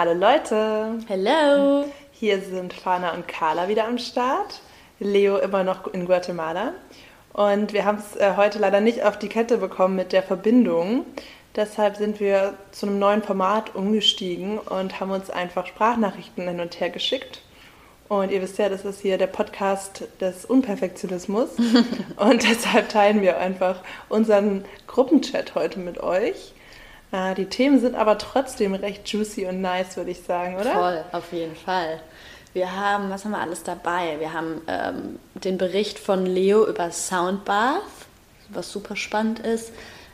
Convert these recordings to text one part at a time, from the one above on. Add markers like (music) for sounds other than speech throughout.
Hallo Leute! Hello! Hier sind Fana und Carla wieder am Start. Leo immer noch in Guatemala. Und wir haben es äh, heute leider nicht auf die Kette bekommen mit der Verbindung. Deshalb sind wir zu einem neuen Format umgestiegen und haben uns einfach Sprachnachrichten hin und her geschickt. Und ihr wisst ja, das ist hier der Podcast des Unperfektionismus. (laughs) und deshalb teilen wir einfach unseren Gruppenchat heute mit euch. Äh, die Themen sind aber trotzdem recht juicy und nice, würde ich sagen, oder? Voll, auf jeden Fall. Wir haben, was haben wir alles dabei? Wir haben ähm, den Bericht von Leo über Soundbath, was super spannend ist.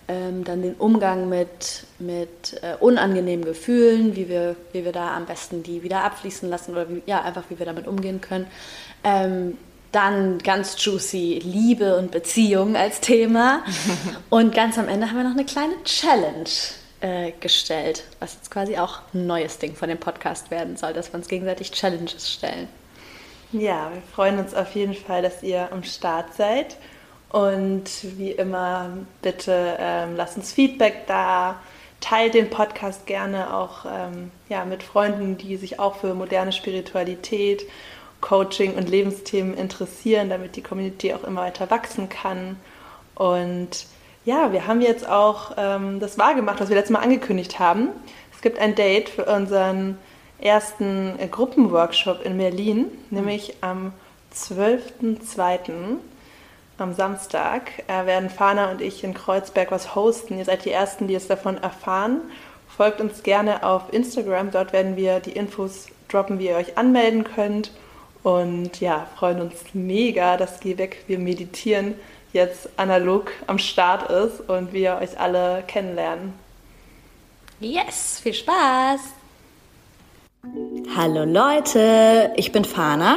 Ähm, dann den Umgang mit, mit äh, unangenehmen Gefühlen, wie wir, wie wir da am besten die wieder abfließen lassen oder wie, ja, einfach wie wir damit umgehen können. Ähm, dann ganz juicy Liebe und Beziehung als Thema. (laughs) und ganz am Ende haben wir noch eine kleine Challenge äh, gestellt, was jetzt quasi auch ein neues Ding von dem Podcast werden soll, dass wir uns gegenseitig Challenges stellen. Ja, wir freuen uns auf jeden Fall, dass ihr am Start seid. Und wie immer, bitte ähm, lasst uns Feedback da. Teilt den Podcast gerne auch ähm, ja, mit Freunden, die sich auch für moderne Spiritualität, Coaching und Lebensthemen interessieren, damit die Community auch immer weiter wachsen kann. Und ja, wir haben jetzt auch ähm, das wahrgemacht, was wir letztes Mal angekündigt haben. Es gibt ein Date für unseren ersten äh, Gruppenworkshop in Berlin, nämlich am 12.02. am Samstag äh, werden Fana und ich in Kreuzberg was hosten. Ihr seid die Ersten, die es davon erfahren. Folgt uns gerne auf Instagram, dort werden wir die Infos droppen, wie ihr euch anmelden könnt. Und ja, freuen uns mega, dass Geh weg, wir meditieren jetzt analog am Start ist und wir euch alle kennenlernen. Yes, viel Spaß! Hallo Leute, ich bin Fana.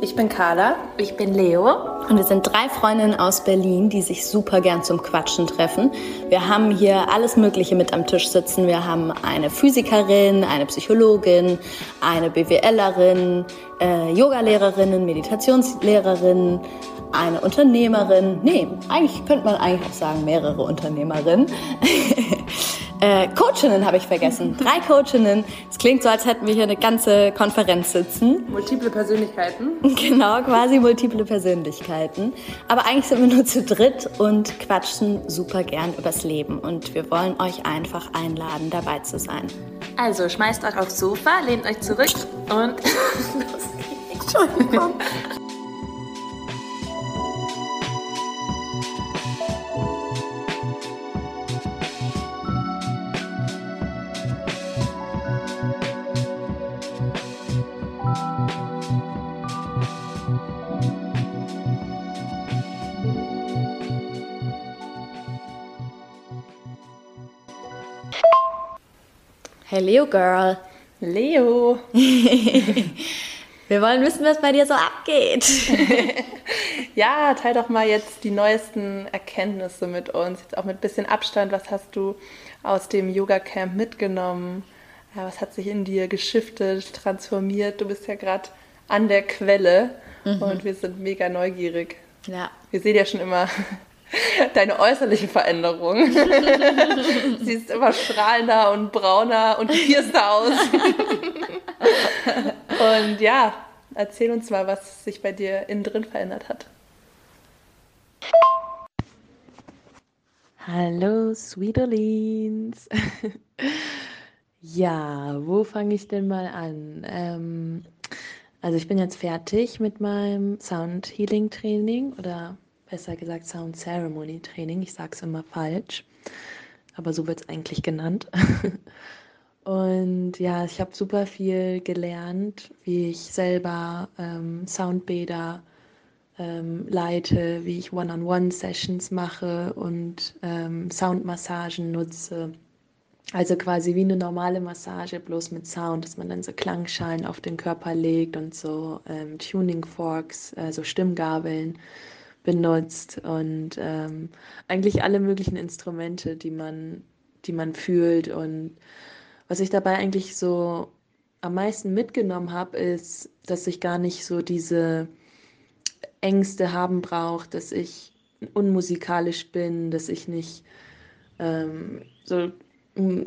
Ich bin Carla. Ich bin Leo. Und wir sind drei Freundinnen aus Berlin, die sich super gern zum Quatschen treffen. Wir haben hier alles Mögliche mit am Tisch sitzen. Wir haben eine Physikerin, eine Psychologin, eine BWLerin, äh, Yogalehrerinnen, Meditationslehrerin, eine Unternehmerin, nee, eigentlich könnte man eigentlich auch sagen mehrere Unternehmerinnen. (laughs) äh, Coachinnen habe ich vergessen. Drei Coachinnen. Es klingt so, als hätten wir hier eine ganze Konferenz sitzen. Multiple Persönlichkeiten. (laughs) Genau, quasi multiple Persönlichkeiten. Aber eigentlich sind wir nur zu dritt und quatschen super gern übers Leben. Und wir wollen euch einfach einladen, dabei zu sein. Also schmeißt euch aufs Sofa, lehnt euch zurück und (laughs) los geht's. Entschuldigung. Hey Leo Girl. Leo. (laughs) Wir wollen wissen, was bei dir so abgeht. (laughs) ja, teil doch mal jetzt die neuesten Erkenntnisse mit uns. Jetzt auch mit ein bisschen Abstand. Was hast du aus dem Yoga-Camp mitgenommen? Ja, was hat sich in dir geschiftet, transformiert? Du bist ja gerade an der Quelle mhm. und wir sind mega neugierig. Ja. Wir sehen ja schon immer (laughs) deine äußerliche Veränderung. (laughs) Siehst immer strahlender und brauner und pierster aus. (laughs) und ja, erzähl uns mal, was sich bei dir innen drin verändert hat. Hallo, Sweeterlings. ja, wo fange ich denn mal an? Ähm, also ich bin jetzt fertig mit meinem Sound Healing Training oder besser gesagt Sound Ceremony Training. Ich sage es immer falsch, aber so wird es eigentlich genannt. (laughs) Und ja, ich habe super viel gelernt, wie ich selber ähm, Soundbäder ähm, leite, wie ich One-on-One-Sessions mache und ähm, Soundmassagen nutze. Also quasi wie eine normale Massage, bloß mit Sound, dass man dann so Klangschalen auf den Körper legt und so ähm, Tuning Forks, also Stimmgabeln benutzt und ähm, eigentlich alle möglichen Instrumente, die man, die man fühlt. Und was ich dabei eigentlich so am meisten mitgenommen habe, ist, dass ich gar nicht so diese Ängste haben brauche, dass ich unmusikalisch bin, dass ich nicht ähm, so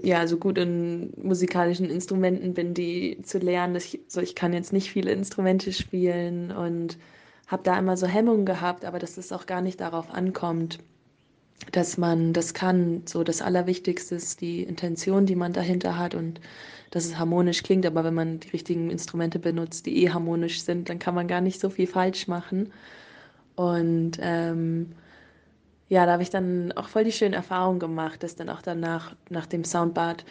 ja, so gut in musikalischen Instrumenten bin, die zu lernen. Ich, so, ich kann jetzt nicht viele Instrumente spielen und habe da immer so Hemmungen gehabt, aber dass es auch gar nicht darauf ankommt, dass man das kann. So das Allerwichtigste ist die Intention, die man dahinter hat und dass es harmonisch klingt. Aber wenn man die richtigen Instrumente benutzt, die eh harmonisch sind, dann kann man gar nicht so viel falsch machen. Und ähm, ja, da habe ich dann auch voll die schöne Erfahrung gemacht, dass dann auch danach, nach dem Soundbad,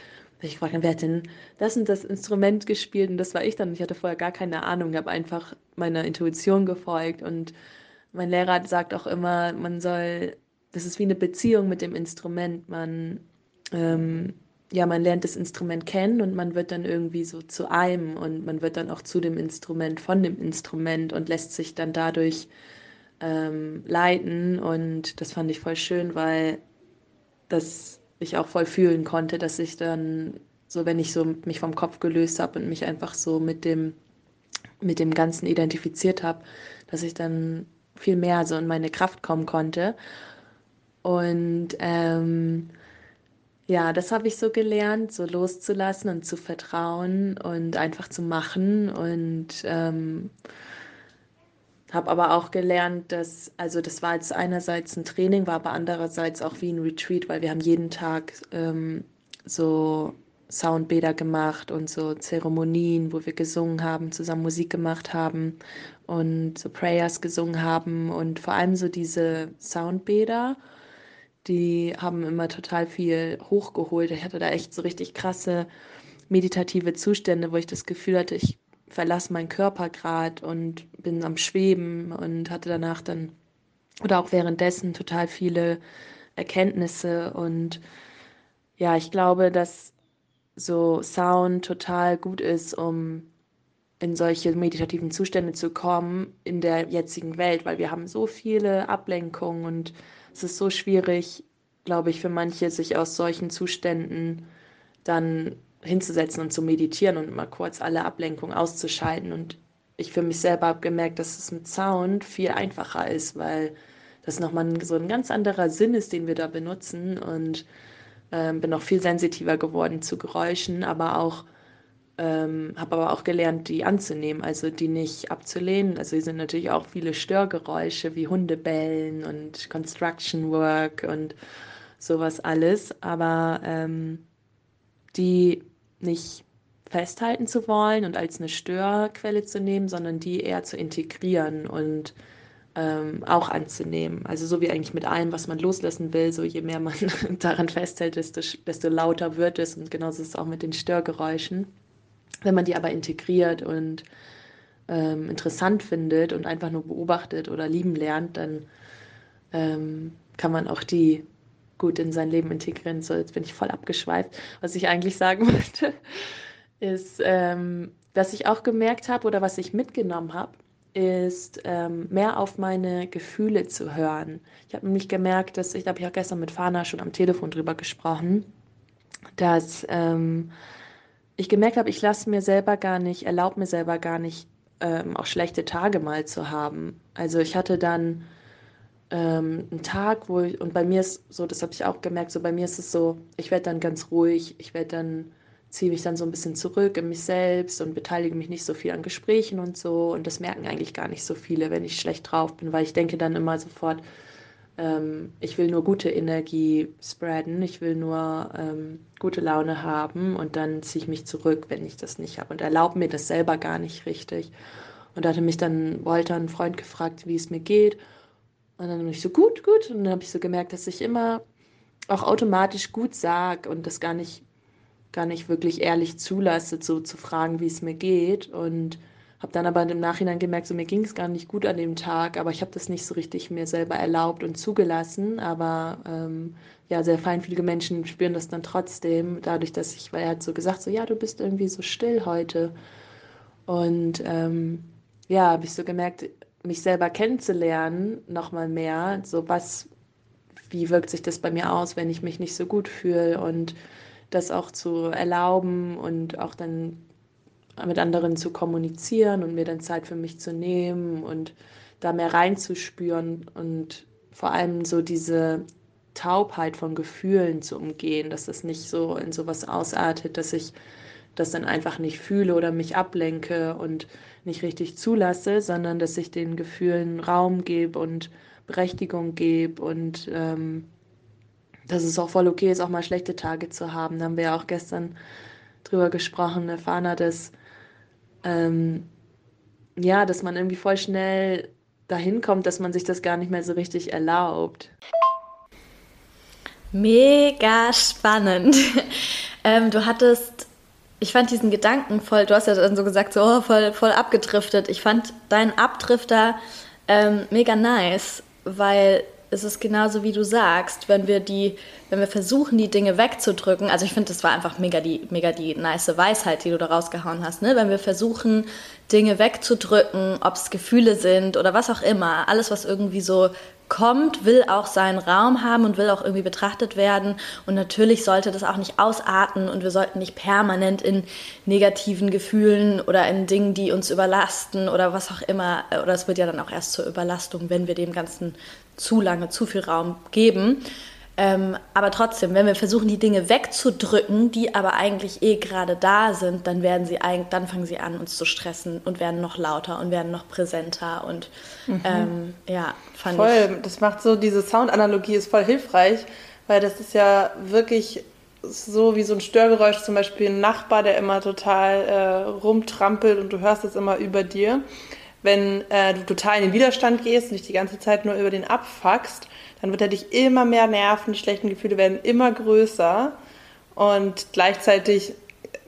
ich gefragt wer hat denn das und das Instrument gespielt? Und das war ich dann. Ich hatte vorher gar keine Ahnung, habe einfach meiner Intuition gefolgt. Und mein Lehrer sagt auch immer, man soll, das ist wie eine Beziehung mit dem Instrument. Man, ähm, ja, man lernt das Instrument kennen und man wird dann irgendwie so zu einem und man wird dann auch zu dem Instrument, von dem Instrument und lässt sich dann dadurch ähm, leiten. Und das fand ich voll schön, weil das ich auch voll fühlen konnte, dass ich dann so, wenn ich so mich vom Kopf gelöst habe und mich einfach so mit dem, mit dem Ganzen identifiziert habe, dass ich dann viel mehr so in meine Kraft kommen konnte. Und ähm, ja, das habe ich so gelernt, so loszulassen und zu vertrauen und einfach zu machen und ähm, habe aber auch gelernt, dass, also das war jetzt einerseits ein Training, war aber andererseits auch wie ein Retreat, weil wir haben jeden Tag ähm, so Soundbäder gemacht und so Zeremonien, wo wir gesungen haben, zusammen Musik gemacht haben und so Prayers gesungen haben und vor allem so diese Soundbäder, die haben immer total viel hochgeholt. Ich hatte da echt so richtig krasse meditative Zustände, wo ich das Gefühl hatte, ich verlasse meinen Körper gerade und bin am Schweben und hatte danach dann oder auch währenddessen total viele Erkenntnisse. Und ja, ich glaube, dass so Sound total gut ist, um in solche meditativen Zustände zu kommen in der jetzigen Welt, weil wir haben so viele Ablenkungen und es ist so schwierig, glaube ich, für manche sich aus solchen Zuständen dann hinzusetzen und zu meditieren und mal kurz alle Ablenkungen auszuschalten. Und ich für mich selber habe gemerkt, dass es mit Sound viel einfacher ist, weil das nochmal so ein ganz anderer Sinn ist, den wir da benutzen. Und ähm, bin auch viel sensitiver geworden zu Geräuschen, aber auch ähm, habe aber auch gelernt, die anzunehmen, also die nicht abzulehnen. Also hier sind natürlich auch viele Störgeräusche wie Hundebellen und Construction Work und sowas alles, aber ähm, die nicht festhalten zu wollen und als eine Störquelle zu nehmen, sondern die eher zu integrieren und ähm, auch anzunehmen. Also so wie eigentlich mit allem, was man loslassen will, so je mehr man (laughs) daran festhält, desto, desto lauter wird es und genauso ist es auch mit den Störgeräuschen. Wenn man die aber integriert und ähm, interessant findet und einfach nur beobachtet oder lieben lernt, dann ähm, kann man auch die gut in sein Leben integrieren. So, jetzt bin ich voll abgeschweift. Was ich eigentlich sagen (laughs) wollte, ist, ähm, dass ich auch gemerkt habe oder was ich mitgenommen habe, ist ähm, mehr auf meine Gefühle zu hören. Ich habe nämlich gemerkt, dass ich, habe ich auch gestern mit Fana schon am Telefon drüber gesprochen, dass ähm, ich gemerkt habe, ich lasse mir selber gar nicht, erlaube mir selber gar nicht, ähm, auch schlechte Tage mal zu haben. Also ich hatte dann ähm, ein Tag, wo ich, und bei mir ist so, das habe ich auch gemerkt, so bei mir ist es so, ich werde dann ganz ruhig, ich werde dann, ziehe mich dann so ein bisschen zurück in mich selbst und beteilige mich nicht so viel an Gesprächen und so. Und das merken eigentlich gar nicht so viele, wenn ich schlecht drauf bin, weil ich denke dann immer sofort, ähm, ich will nur gute Energie spreaden, ich will nur ähm, gute Laune haben und dann ziehe ich mich zurück, wenn ich das nicht habe und erlaube mir das selber gar nicht richtig. Und da hatte mich dann Walter, ein Freund, gefragt, wie es mir geht. Und dann bin ich so, gut, gut. Und dann habe ich so gemerkt, dass ich immer auch automatisch gut sage und das gar nicht, gar nicht wirklich ehrlich zulasse, so zu fragen, wie es mir geht. Und habe dann aber im Nachhinein gemerkt, so mir ging es gar nicht gut an dem Tag, aber ich habe das nicht so richtig mir selber erlaubt und zugelassen. Aber ähm, ja, sehr feinfühlige Menschen spüren das dann trotzdem, dadurch, dass ich, weil er hat so gesagt, so ja, du bist irgendwie so still heute. Und ähm, ja, habe ich so gemerkt, mich selber kennenzulernen, nochmal mehr, so was, wie wirkt sich das bei mir aus, wenn ich mich nicht so gut fühle? Und das auch zu erlauben und auch dann mit anderen zu kommunizieren und mir dann Zeit für mich zu nehmen und da mehr reinzuspüren und vor allem so diese Taubheit von Gefühlen zu umgehen, dass das nicht so in sowas ausartet, dass ich das dann einfach nicht fühle oder mich ablenke und nicht richtig zulasse, sondern dass ich den Gefühlen Raum gebe und Berechtigung gebe und ähm, dass es auch voll okay ist, auch mal schlechte Tage zu haben. Da haben wir ja auch gestern drüber gesprochen, erfahren hat, dass, ähm, ja, dass man irgendwie voll schnell dahin kommt, dass man sich das gar nicht mehr so richtig erlaubt. Mega spannend. (laughs) ähm, du hattest, ich fand diesen Gedanken voll, du hast ja dann so gesagt, so oh, voll, voll abgedriftet. Ich fand deinen Abdrifter ähm, mega nice, weil es ist genauso wie du sagst, wenn wir die, wenn wir versuchen, die Dinge wegzudrücken, also ich finde, das war einfach mega die, mega die nice Weisheit, die du da rausgehauen hast, ne? Wenn wir versuchen, Dinge wegzudrücken, ob es Gefühle sind oder was auch immer, alles, was irgendwie so kommt, will auch seinen Raum haben und will auch irgendwie betrachtet werden. Und natürlich sollte das auch nicht ausarten und wir sollten nicht permanent in negativen Gefühlen oder in Dingen, die uns überlasten oder was auch immer, oder es wird ja dann auch erst zur Überlastung, wenn wir dem Ganzen zu lange, zu viel Raum geben. Ähm, aber trotzdem, wenn wir versuchen, die Dinge wegzudrücken, die aber eigentlich eh gerade da sind, dann werden sie dann fangen sie an, uns zu stressen und werden noch lauter und werden noch präsenter und mhm. ähm, ja, fand voll. ich. Das macht so, diese Soundanalogie ist voll hilfreich, weil das ist ja wirklich so wie so ein Störgeräusch, zum Beispiel ein Nachbar, der immer total äh, rumtrampelt und du hörst es immer über dir. Wenn äh, du total in den Widerstand gehst und dich die ganze Zeit nur über den abfuckst, dann wird er dich immer mehr nerven, die schlechten Gefühle werden immer größer und gleichzeitig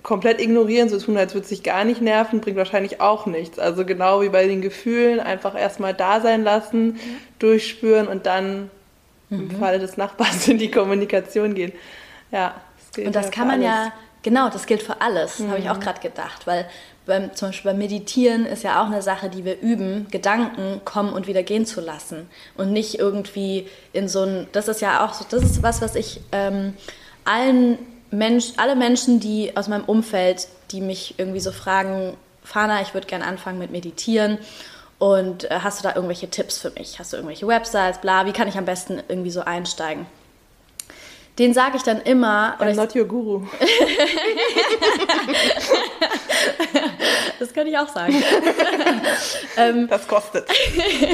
komplett ignorieren, so tun, als würde es sich gar nicht nerven, bringt wahrscheinlich auch nichts. Also genau wie bei den Gefühlen, einfach erstmal da sein lassen, mhm. durchspüren und dann mhm. im Falle des Nachbars (laughs) in die Kommunikation gehen. Ja, das gilt Und das kann man alles. ja, genau, das gilt für alles, mhm. habe ich auch gerade gedacht, weil beim, zum Beispiel beim Meditieren ist ja auch eine Sache, die wir üben, Gedanken kommen und wieder gehen zu lassen und nicht irgendwie in so ein, das ist ja auch so, das ist was, was ich ähm, allen Mensch, alle Menschen, die aus meinem Umfeld, die mich irgendwie so fragen, Fana, ich würde gerne anfangen mit Meditieren und äh, hast du da irgendwelche Tipps für mich? Hast du irgendwelche Websites, bla, wie kann ich am besten irgendwie so einsteigen? Den sage ich dann immer. I'm not your guru. (laughs) das könnte ich auch sagen. (laughs) ähm, das kostet.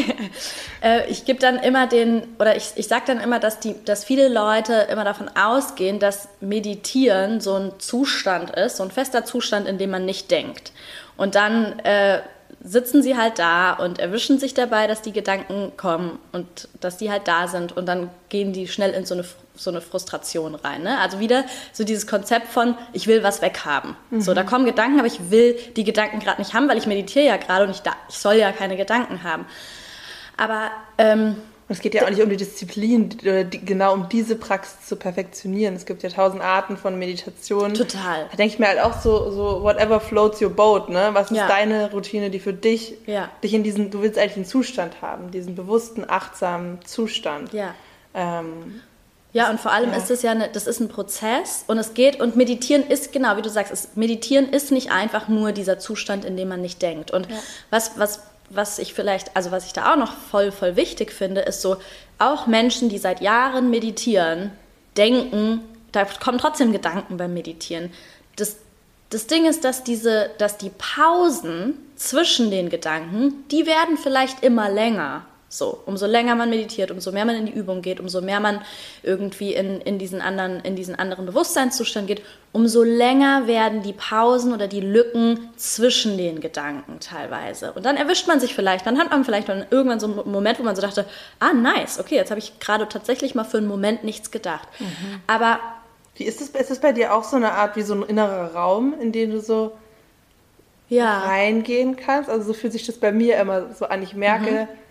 (laughs) äh, ich gebe dann immer den, oder ich, ich sage dann immer, dass, die, dass viele Leute immer davon ausgehen, dass Meditieren so ein Zustand ist, so ein fester Zustand, in dem man nicht denkt. Und dann äh, sitzen sie halt da und erwischen sich dabei, dass die Gedanken kommen und dass die halt da sind und dann gehen die schnell in so eine, so eine Frustration rein. Ne? Also wieder so dieses Konzept von, ich will was weghaben. Mhm. So, da kommen Gedanken, aber ich will die Gedanken gerade nicht haben, weil ich meditiere ja gerade und ich, da, ich soll ja keine Gedanken haben. Aber ähm, es geht ja auch nicht um die Disziplin, die, genau um diese Praxis zu perfektionieren. Es gibt ja tausend Arten von Meditation. Total. Da denke ich mir halt auch so, so whatever floats your boat, ne? Was ist ja. deine Routine, die für dich, ja. dich in diesen, du willst eigentlich einen Zustand haben, diesen bewussten, achtsamen Zustand. Ja. Ähm, ja, und vor allem ja. ist es ja, eine, das ist ein Prozess und es geht, und Meditieren ist, genau wie du sagst, es, Meditieren ist nicht einfach nur dieser Zustand, in dem man nicht denkt. Und was, was was ich vielleicht, also was ich da auch noch voll, voll wichtig finde, ist so, auch Menschen, die seit Jahren meditieren, denken, da kommen trotzdem Gedanken beim Meditieren. Das, das Ding ist, dass diese, dass die Pausen zwischen den Gedanken, die werden vielleicht immer länger. So, umso länger man meditiert, umso mehr man in die Übung geht, umso mehr man irgendwie in, in, diesen, anderen, in diesen anderen Bewusstseinszustand geht, umso länger werden die Pausen oder die Lücken zwischen den Gedanken teilweise. Und dann erwischt man sich vielleicht, dann hat man vielleicht dann irgendwann so einen Moment, wo man so dachte, ah, nice, okay, jetzt habe ich gerade tatsächlich mal für einen Moment nichts gedacht. Mhm. Aber. Wie ist es, ist es bei dir auch so eine Art wie so ein innerer Raum, in den du so ja. reingehen kannst? Also so fühlt sich das bei mir immer so an. Ich merke, mhm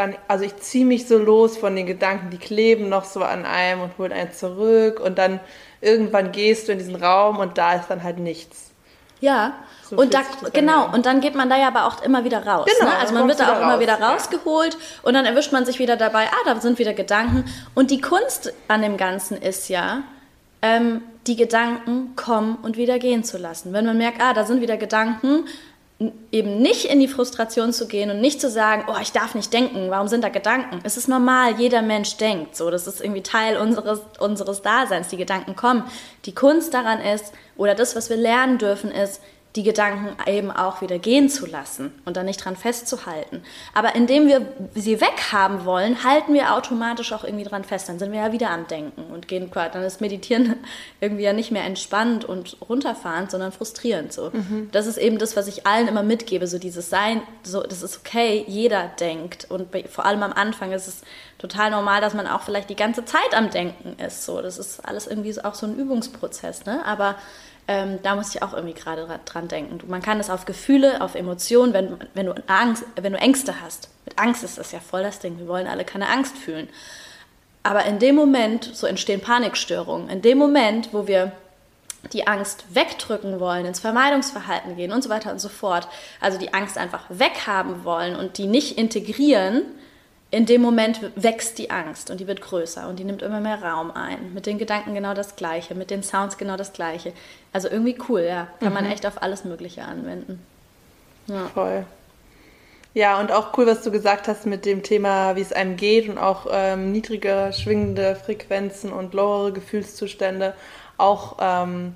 dann, also ich ziehe mich so los von den Gedanken, die kleben noch so an einem und holen einen zurück und dann irgendwann gehst du in diesen Raum und da ist dann halt nichts. Ja, so und da, genau, und dann geht man da ja aber auch immer wieder raus. Genau, ne? Also man wird da auch raus, immer wieder rausgeholt ja. und dann erwischt man sich wieder dabei, ah, da sind wieder Gedanken. Und die Kunst an dem Ganzen ist ja, ähm, die Gedanken kommen und wieder gehen zu lassen. Wenn man merkt, ah, da sind wieder Gedanken, eben nicht in die Frustration zu gehen und nicht zu sagen, oh, ich darf nicht denken, warum sind da Gedanken? Es ist normal, jeder Mensch denkt so, das ist irgendwie Teil unseres, unseres Daseins, die Gedanken kommen. Die Kunst daran ist, oder das, was wir lernen dürfen, ist, die Gedanken eben auch wieder gehen zu lassen und dann nicht dran festzuhalten. Aber indem wir sie weghaben wollen, halten wir automatisch auch irgendwie dran fest. Dann sind wir ja wieder am Denken und gehen dann ist Meditieren (laughs) irgendwie ja nicht mehr entspannt und runterfahrend, sondern frustrierend so. Mhm. Das ist eben das, was ich allen immer mitgebe, so dieses Sein, so das ist okay, jeder denkt und vor allem am Anfang ist es total normal, dass man auch vielleicht die ganze Zeit am Denken ist. So, das ist alles irgendwie auch so ein Übungsprozess, ne? Aber ähm, da muss ich auch irgendwie gerade dran denken. Man kann das auf Gefühle, auf Emotionen, wenn, wenn, du Angst, wenn du Ängste hast. Mit Angst ist das ja voll das Ding. Wir wollen alle keine Angst fühlen. Aber in dem Moment, so entstehen Panikstörungen. In dem Moment, wo wir die Angst wegdrücken wollen, ins Vermeidungsverhalten gehen und so weiter und so fort, also die Angst einfach weghaben wollen und die nicht integrieren, in dem Moment wächst die Angst und die wird größer und die nimmt immer mehr Raum ein. Mit den Gedanken genau das Gleiche, mit den Sounds genau das Gleiche. Also irgendwie cool, ja. Kann mhm. man echt auf alles Mögliche anwenden. Ja. Voll. Ja, und auch cool, was du gesagt hast mit dem Thema, wie es einem geht und auch ähm, niedrige schwingende Frequenzen und lowere Gefühlszustände auch ähm,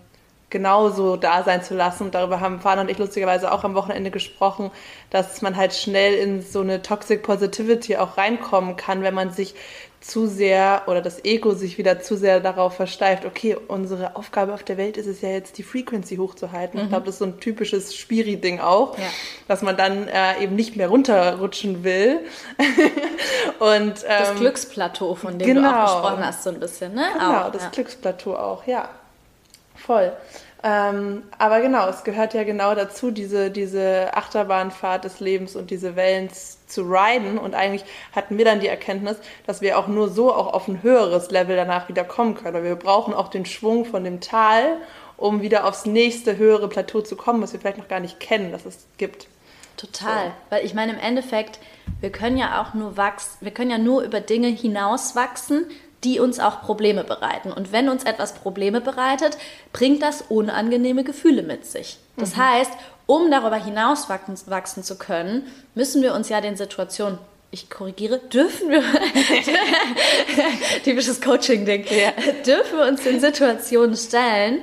genauso da sein zu lassen. Und darüber haben Fahner und ich lustigerweise auch am Wochenende gesprochen, dass man halt schnell in so eine Toxic Positivity auch reinkommen kann, wenn man sich zu sehr oder das Ego sich wieder zu sehr darauf versteift, okay, unsere Aufgabe auf der Welt ist es ja jetzt, die Frequency hochzuhalten. Mhm. Ich glaube, das ist so ein typisches Spiri-Ding auch, ja. dass man dann äh, eben nicht mehr runterrutschen will. (laughs) Und, ähm, das Glücksplateau, von dem genau. du auch genau. gesprochen hast, so ein bisschen, ne? Genau, auch, das ja. Glücksplateau auch, ja. Voll. Ähm, aber genau, es gehört ja genau dazu, diese, diese Achterbahnfahrt des Lebens und diese Wellen zu riden. Und eigentlich hatten wir dann die Erkenntnis, dass wir auch nur so auch auf ein höheres Level danach wieder kommen können. Wir brauchen auch den Schwung von dem Tal, um wieder aufs nächste höhere Plateau zu kommen, was wir vielleicht noch gar nicht kennen, dass es gibt. Total. So. Weil ich meine, im Endeffekt, wir können ja auch nur wachsen, wir können ja nur über Dinge hinauswachsen, die uns auch Probleme bereiten. Und wenn uns etwas Probleme bereitet, bringt das unangenehme Gefühle mit sich. Das mhm. heißt, um darüber hinaus wachsen, wachsen zu können, müssen wir uns ja den Situationen ich korrigiere, dürfen wir, (laughs) typisches Coaching-Ding, ja. dürfen wir uns den Situationen stellen,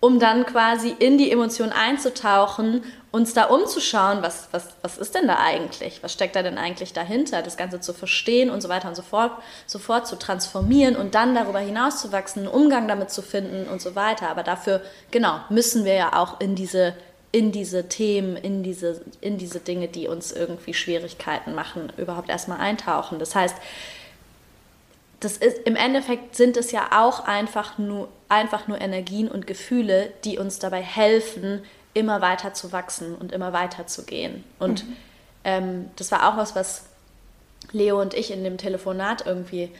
um dann quasi in die Emotion einzutauchen uns da umzuschauen, was, was, was ist denn da eigentlich? Was steckt da denn eigentlich dahinter? Das Ganze zu verstehen und so weiter und so fort, sofort zu transformieren und dann darüber hinaus zu wachsen, einen Umgang damit zu finden und so weiter. Aber dafür, genau, müssen wir ja auch in diese, in diese Themen, in diese, in diese Dinge, die uns irgendwie Schwierigkeiten machen, überhaupt erstmal eintauchen. Das heißt, das ist, im Endeffekt sind es ja auch einfach nur, einfach nur Energien und Gefühle, die uns dabei helfen, immer weiter zu wachsen und immer weiter zu gehen. Und mhm. ähm, das war auch was, was Leo und ich in dem Telefonat irgendwie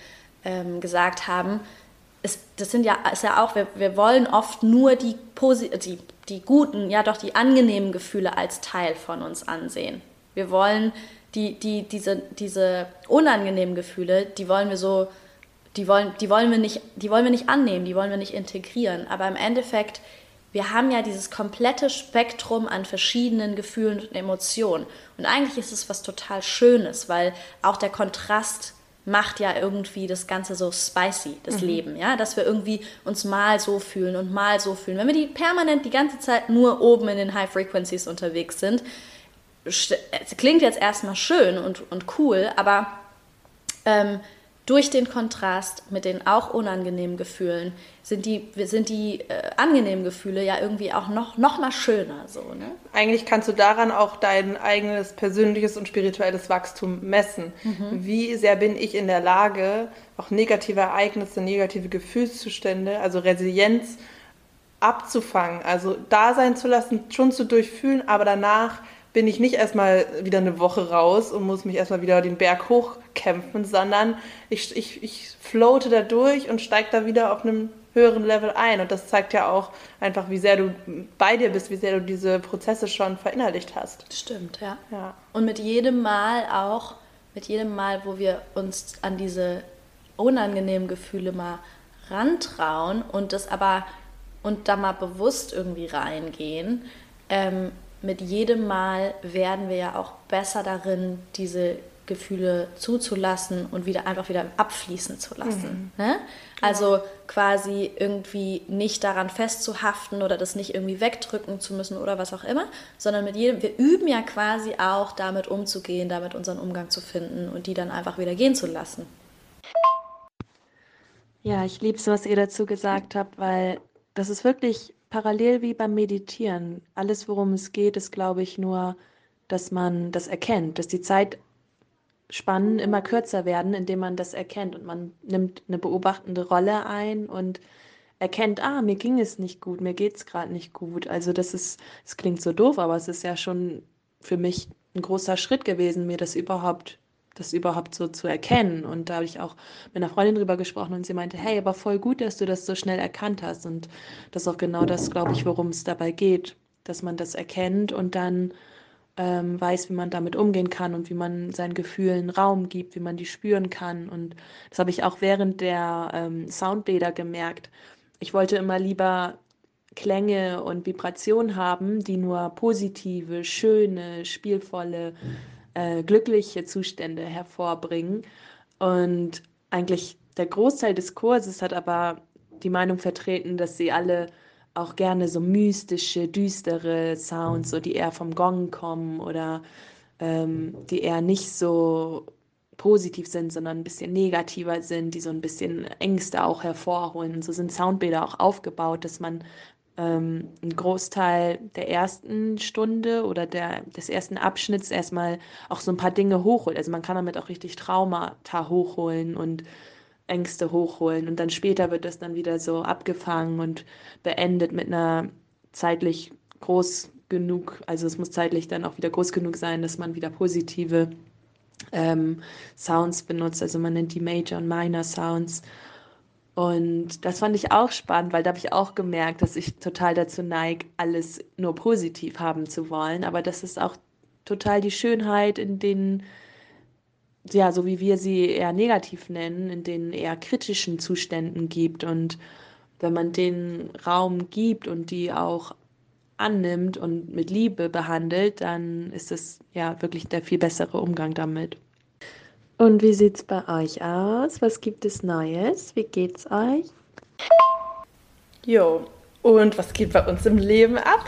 ähm, gesagt haben. Es, das sind ja, ist ja auch, wir, wir wollen oft nur die, die, die guten, ja doch die angenehmen Gefühle als Teil von uns ansehen. Wir wollen die, die, diese, diese unangenehmen Gefühle, die wollen wir so, die wollen, die wollen wir nicht, die wollen wir nicht annehmen, die wollen wir nicht integrieren. Aber im Endeffekt wir haben ja dieses komplette Spektrum an verschiedenen Gefühlen und Emotionen. Und eigentlich ist es was total Schönes, weil auch der Kontrast macht ja irgendwie das Ganze so spicy, das mhm. Leben, ja, dass wir irgendwie uns mal so fühlen und mal so fühlen. Wenn wir die permanent die ganze Zeit nur oben in den High Frequencies unterwegs sind, es klingt jetzt erstmal schön und, und cool, aber ähm, durch den Kontrast mit den auch unangenehmen Gefühlen sind die, sind die äh, angenehmen Gefühle ja irgendwie auch noch, noch mal schöner. So, ne? Eigentlich kannst du daran auch dein eigenes persönliches und spirituelles Wachstum messen. Mhm. Wie sehr bin ich in der Lage, auch negative Ereignisse, negative Gefühlszustände, also Resilienz abzufangen, also da sein zu lassen, schon zu durchfühlen, aber danach bin ich nicht erstmal wieder eine Woche raus und muss mich erstmal wieder den Berg hochkämpfen, sondern ich, ich, ich floate da durch und steige da wieder auf einem höheren Level ein. Und das zeigt ja auch einfach, wie sehr du bei dir bist, wie sehr du diese Prozesse schon verinnerlicht hast. Stimmt, ja. ja. Und mit jedem Mal auch, mit jedem Mal, wo wir uns an diese unangenehmen Gefühle mal rantrauen und das aber und da mal bewusst irgendwie reingehen, ähm, mit jedem Mal werden wir ja auch besser darin, diese Gefühle zuzulassen und wieder einfach wieder abfließen zu lassen. Mhm. Ne? Also quasi irgendwie nicht daran festzuhaften oder das nicht irgendwie wegdrücken zu müssen oder was auch immer, sondern mit jedem, wir üben ja quasi auch damit umzugehen, damit unseren Umgang zu finden und die dann einfach wieder gehen zu lassen. Ja, ich liebe es, was ihr dazu gesagt habt, weil das ist wirklich parallel wie beim Meditieren. Alles, worum es geht, ist, glaube ich, nur, dass man das erkennt, dass die Zeitspannen immer kürzer werden, indem man das erkennt und man nimmt eine beobachtende Rolle ein und erkennt, ah, mir ging es nicht gut, mir geht es gerade nicht gut. Also das ist, es klingt so doof, aber es ist ja schon für mich ein großer Schritt gewesen, mir das überhaupt das überhaupt so zu erkennen. Und da habe ich auch mit einer Freundin drüber gesprochen und sie meinte, hey, aber voll gut, dass du das so schnell erkannt hast. Und das ist auch genau das, glaube ich, worum es dabei geht, dass man das erkennt und dann ähm, weiß, wie man damit umgehen kann und wie man seinen Gefühlen Raum gibt, wie man die spüren kann. Und das habe ich auch während der ähm, Soundbäder gemerkt. Ich wollte immer lieber Klänge und Vibrationen haben, die nur positive, schöne, spielvolle, äh, glückliche Zustände hervorbringen. Und eigentlich der Großteil des Kurses hat aber die Meinung vertreten, dass sie alle auch gerne so mystische, düstere Sounds, so die eher vom Gong kommen oder ähm, die eher nicht so positiv sind, sondern ein bisschen negativer sind, die so ein bisschen Ängste auch hervorholen. So sind Soundbilder auch aufgebaut, dass man ähm, einen Großteil der ersten Stunde oder der, des ersten Abschnitts erstmal auch so ein paar Dinge hochholt. Also man kann damit auch richtig Traumata hochholen und Ängste hochholen und dann später wird das dann wieder so abgefangen und beendet mit einer zeitlich groß genug, also es muss zeitlich dann auch wieder groß genug sein, dass man wieder positive ähm, Sounds benutzt. Also man nennt die Major und Minor Sounds und das fand ich auch spannend, weil da habe ich auch gemerkt, dass ich total dazu neige, alles nur positiv haben zu wollen. Aber das ist auch total die Schönheit in den, ja, so wie wir sie eher negativ nennen, in den eher kritischen Zuständen gibt. Und wenn man den Raum gibt und die auch annimmt und mit Liebe behandelt, dann ist es ja wirklich der viel bessere Umgang damit. Und wie sieht es bei euch aus? Was gibt es Neues? Wie geht's euch? Jo, und was geht bei uns im Leben ab?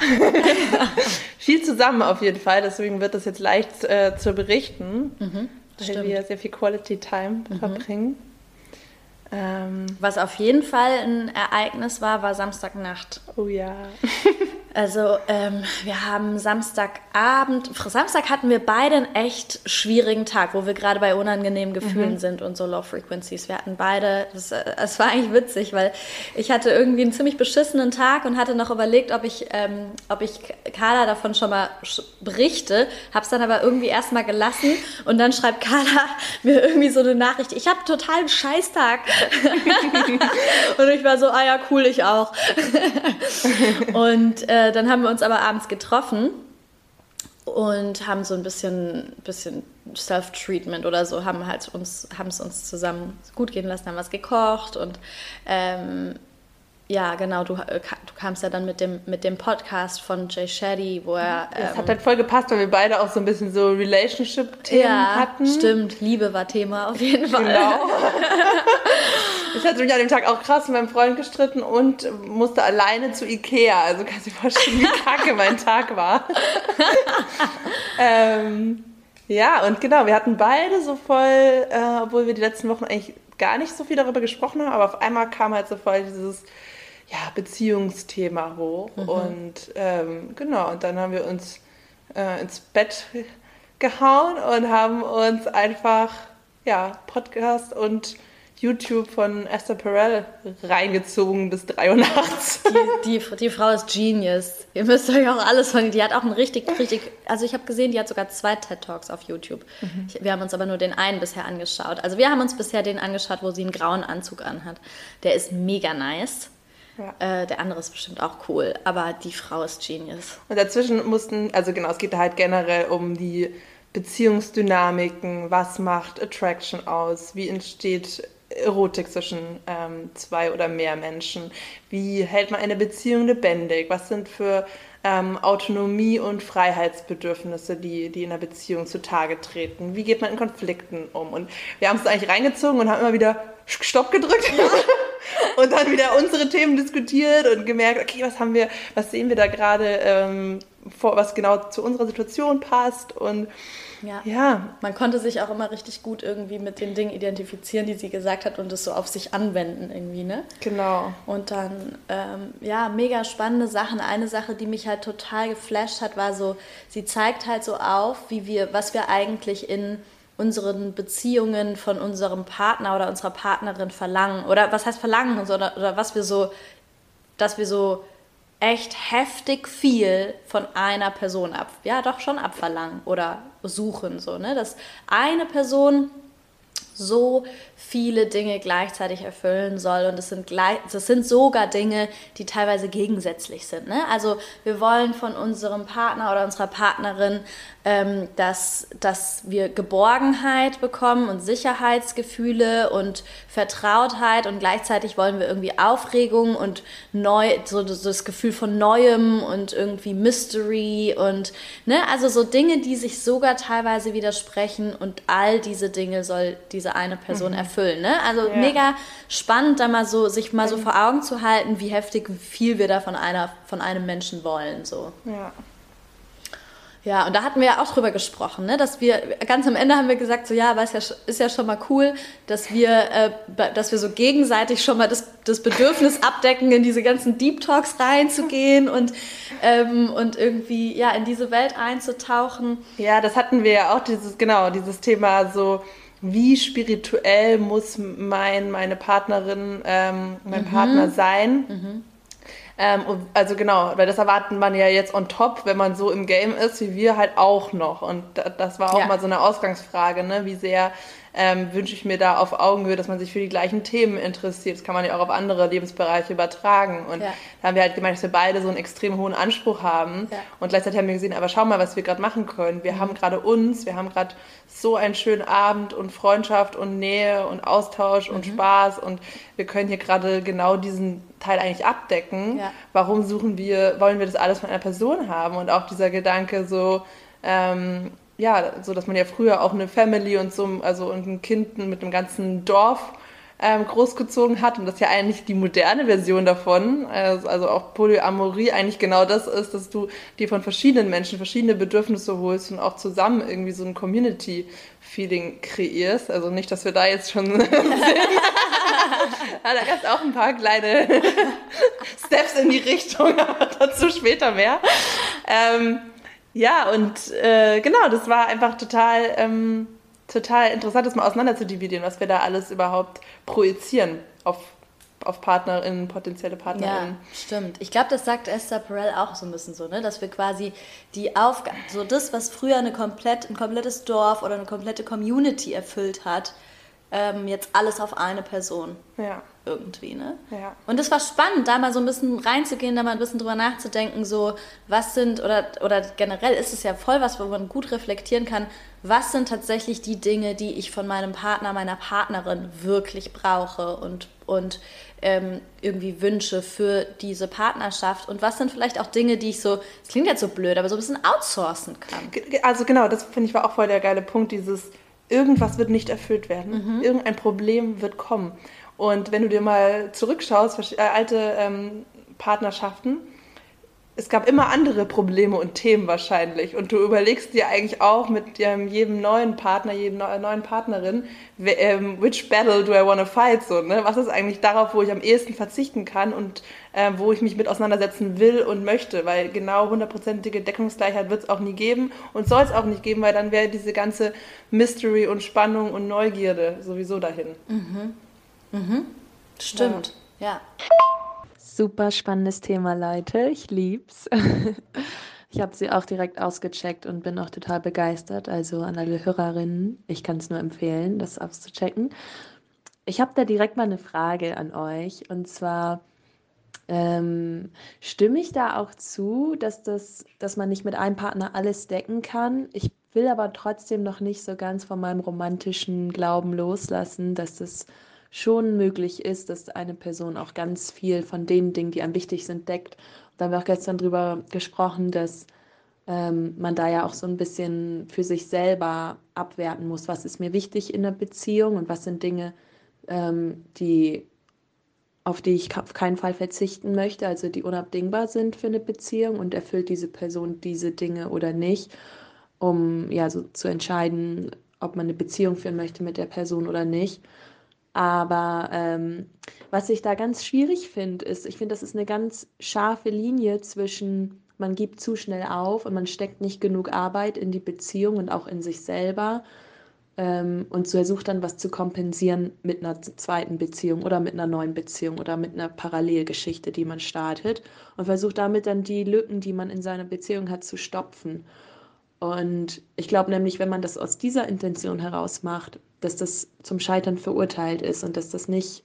(laughs) viel zusammen auf jeden Fall, deswegen wird das jetzt leicht äh, zu berichten, mhm, weil stimmt. wir sehr viel Quality Time mhm. verbringen. Ähm, was auf jeden Fall ein Ereignis war, war Samstagnacht. Oh ja. (laughs) Also ähm, wir haben Samstagabend, Samstag hatten wir beide einen echt schwierigen Tag, wo wir gerade bei unangenehmen Gefühlen mhm. sind und so Low Frequencies. Wir hatten beide, es war eigentlich witzig, weil ich hatte irgendwie einen ziemlich beschissenen Tag und hatte noch überlegt, ob ich, ähm, ob ich Carla davon schon mal berichte, hab's dann aber irgendwie erstmal gelassen und dann schreibt Carla (laughs) mir irgendwie so eine Nachricht, ich habe total einen Scheißtag. (laughs) und ich war so, ah ja, cool, ich auch. (laughs) und äh, dann haben wir uns aber abends getroffen und haben so ein bisschen, bisschen Self-Treatment oder so, haben halt uns, es uns zusammen gut gehen lassen, haben was gekocht und ähm, ja, genau, du, äh, du kamst ja dann mit dem, mit dem Podcast von Jay Shetty, wo er. Ähm, das hat halt voll gepasst, weil wir beide auch so ein bisschen so Relationship-Themen ja, hatten. Stimmt, Liebe war Thema auf jeden Fall. Genau. (laughs) ich hatte mich an dem Tag auch krass mit meinem Freund gestritten und musste alleine zu Ikea. Also kannst du dir vorstellen, wie kacke mein Tag war. (laughs) ähm, ja, und genau, wir hatten beide so voll, äh, obwohl wir die letzten Wochen eigentlich gar nicht so viel darüber gesprochen haben, aber auf einmal kam halt so voll dieses ja, Beziehungsthema hoch. Mhm. Und ähm, genau, und dann haben wir uns äh, ins Bett gehauen und haben uns einfach ja, Podcast und YouTube von Esther Perel reingezogen bis 3 Uhr nachts. Die, die, die, Frau ist Genius. Ihr müsst euch auch alles von. Die hat auch einen richtig, richtig. Also, ich habe gesehen, die hat sogar zwei TED Talks auf YouTube. Mhm. Ich, wir haben uns aber nur den einen bisher angeschaut. Also, wir haben uns bisher den angeschaut, wo sie einen grauen Anzug anhat. Der ist mega nice. Ja. Äh, der andere ist bestimmt auch cool, aber die Frau ist Genius. Und dazwischen mussten, also genau, es geht halt generell um die Beziehungsdynamiken, was macht Attraction aus, wie entsteht Erotik zwischen ähm, zwei oder mehr Menschen, wie hält man eine Beziehung lebendig, was sind für ähm, Autonomie und Freiheitsbedürfnisse, die, die in der Beziehung zutage treten. Wie geht man in Konflikten um? Und wir haben es eigentlich reingezogen und haben immer wieder Stopp gedrückt. (laughs) Und dann wieder unsere Themen diskutiert und gemerkt, okay, was haben wir, was sehen wir da gerade, ähm, vor, was genau zu unserer Situation passt? Und ja. ja. Man konnte sich auch immer richtig gut irgendwie mit den Dingen identifizieren, die sie gesagt hat und es so auf sich anwenden irgendwie, ne? Genau. Und dann, ähm, ja, mega spannende Sachen. Eine Sache, die mich halt total geflasht hat, war so, sie zeigt halt so auf, wie wir, was wir eigentlich in unseren Beziehungen von unserem Partner oder unserer Partnerin verlangen. Oder was heißt verlangen oder, oder was wir so, dass wir so echt heftig viel von einer Person ab, ja doch schon abverlangen oder suchen so, ne, dass eine Person so viele Dinge gleichzeitig erfüllen soll. Und es sind, gleich, das sind sogar Dinge, die teilweise gegensätzlich sind. Ne? Also wir wollen von unserem Partner oder unserer Partnerin, ähm, dass, dass wir Geborgenheit bekommen und Sicherheitsgefühle und Vertrautheit und gleichzeitig wollen wir irgendwie Aufregung und neu, so, so das Gefühl von Neuem und irgendwie Mystery und ne, also so Dinge, die sich sogar teilweise widersprechen und all diese Dinge soll diese eine Person mhm. erfüllen. Ne? Also ja. mega spannend, da mal so, sich mal so vor Augen zu halten, wie heftig viel wir da von einer, von einem Menschen wollen. So. Ja. Ja, und da hatten wir ja auch drüber gesprochen, ne? dass wir, ganz am Ende haben wir gesagt, so ja, aber es ist ja, ist ja schon mal cool, dass wir, äh, dass wir so gegenseitig schon mal das, das Bedürfnis abdecken, in diese ganzen Deep Talks reinzugehen und, ähm, und irgendwie, ja, in diese Welt einzutauchen. Ja, das hatten wir ja auch, dieses, genau, dieses Thema so, wie spirituell muss mein, meine Partnerin, ähm, mein mhm. Partner sein. Mhm. Ähm, also genau, weil das erwartet man ja jetzt on top, wenn man so im Game ist, wie wir halt auch noch. Und das war auch ja. mal so eine Ausgangsfrage, ne? wie sehr ähm, wünsche ich mir da auf Augenhöhe, dass man sich für die gleichen Themen interessiert. Das kann man ja auch auf andere Lebensbereiche übertragen. Und ja. da haben wir halt gemeint, dass wir beide so einen extrem hohen Anspruch haben. Ja. Und gleichzeitig haben wir gesehen, aber schau mal, was wir gerade machen können. Wir mhm. haben gerade uns, wir haben gerade so einen schönen Abend und Freundschaft und Nähe und Austausch mhm. und Spaß und wir können hier gerade genau diesen Teil eigentlich abdecken. Ja. Warum suchen wir, wollen wir das alles von einer Person haben? Und auch dieser Gedanke so, ähm, ja, so dass man ja früher auch eine Family und so, also und ein Kind mit einem ganzen Dorf ähm, großgezogen hat und das ja eigentlich die moderne Version davon, also, also auch Polyamorie eigentlich genau das ist, dass du dir von verschiedenen Menschen verschiedene Bedürfnisse holst und auch zusammen irgendwie so ein Community-Feeling kreierst. Also nicht, dass wir da jetzt schon (laughs) sind. da gab es auch ein paar kleine (laughs) Steps in die Richtung, aber dazu später mehr. Ähm, ja, und äh, genau, das war einfach total, ähm, total interessant, das mal auseinander zu dividieren, was wir da alles überhaupt projizieren auf, auf Partnerinnen, potenzielle Partnerinnen. Ja, stimmt. Ich glaube, das sagt Esther Perel auch so ein bisschen so, ne? dass wir quasi die Aufgabe, so das, was früher eine komplett, ein komplettes Dorf oder eine komplette Community erfüllt hat, ähm, jetzt alles auf eine Person. Ja. Irgendwie, ne? Ja. Und es war spannend, da mal so ein bisschen reinzugehen, da mal ein bisschen drüber nachzudenken, so, was sind, oder, oder generell ist es ja voll was, wo man gut reflektieren kann, was sind tatsächlich die Dinge, die ich von meinem Partner, meiner Partnerin wirklich brauche und, und ähm, irgendwie wünsche für diese Partnerschaft und was sind vielleicht auch Dinge, die ich so, es klingt jetzt so blöd, aber so ein bisschen outsourcen kann. Also genau, das finde ich war auch voll der geile Punkt, dieses irgendwas wird nicht erfüllt werden, mhm. irgendein Problem wird kommen. Und wenn du dir mal zurückschaust, äh, alte ähm, Partnerschaften, es gab immer andere Probleme und Themen wahrscheinlich. Und du überlegst dir eigentlich auch mit ähm, jedem neuen Partner, jedem neuen Partnerin, ähm, which battle do I want to fight? So, ne? Was ist eigentlich darauf, wo ich am ehesten verzichten kann und äh, wo ich mich mit auseinandersetzen will und möchte? Weil genau hundertprozentige Deckungsgleichheit wird es auch nie geben und soll es auch nicht geben, weil dann wäre diese ganze Mystery und Spannung und Neugierde sowieso dahin. Mhm. Mhm. Stimmt, ja. ja. Super spannendes Thema, Leute. Ich lieb's. (laughs) Ich habe sie auch direkt ausgecheckt und bin auch total begeistert. Also an alle Hörerinnen, ich kann es nur empfehlen, das auszuchecken. Ich habe da direkt mal eine Frage an euch. Und zwar ähm, stimme ich da auch zu, dass, das, dass man nicht mit einem Partner alles decken kann. Ich will aber trotzdem noch nicht so ganz von meinem romantischen Glauben loslassen, dass das schon möglich ist, dass eine Person auch ganz viel von den Dingen, die einem wichtig sind, deckt Da haben wir auch gestern drüber gesprochen, dass ähm, man da ja auch so ein bisschen für sich selber abwerten muss, was ist mir wichtig in der Beziehung und was sind Dinge, ähm, die auf die ich auf keinen Fall verzichten möchte, also die unabdingbar sind für eine Beziehung und erfüllt diese Person diese Dinge oder nicht, um ja so zu entscheiden, ob man eine Beziehung führen möchte mit der Person oder nicht. Aber ähm, was ich da ganz schwierig finde, ist, ich finde, das ist eine ganz scharfe Linie zwischen, man gibt zu schnell auf und man steckt nicht genug Arbeit in die Beziehung und auch in sich selber ähm, und versucht dann was zu kompensieren mit einer zweiten Beziehung oder mit einer neuen Beziehung oder mit einer Parallelgeschichte, die man startet und versucht damit dann die Lücken, die man in seiner Beziehung hat, zu stopfen. Und ich glaube nämlich, wenn man das aus dieser Intention heraus macht, dass das zum Scheitern verurteilt ist und dass das nicht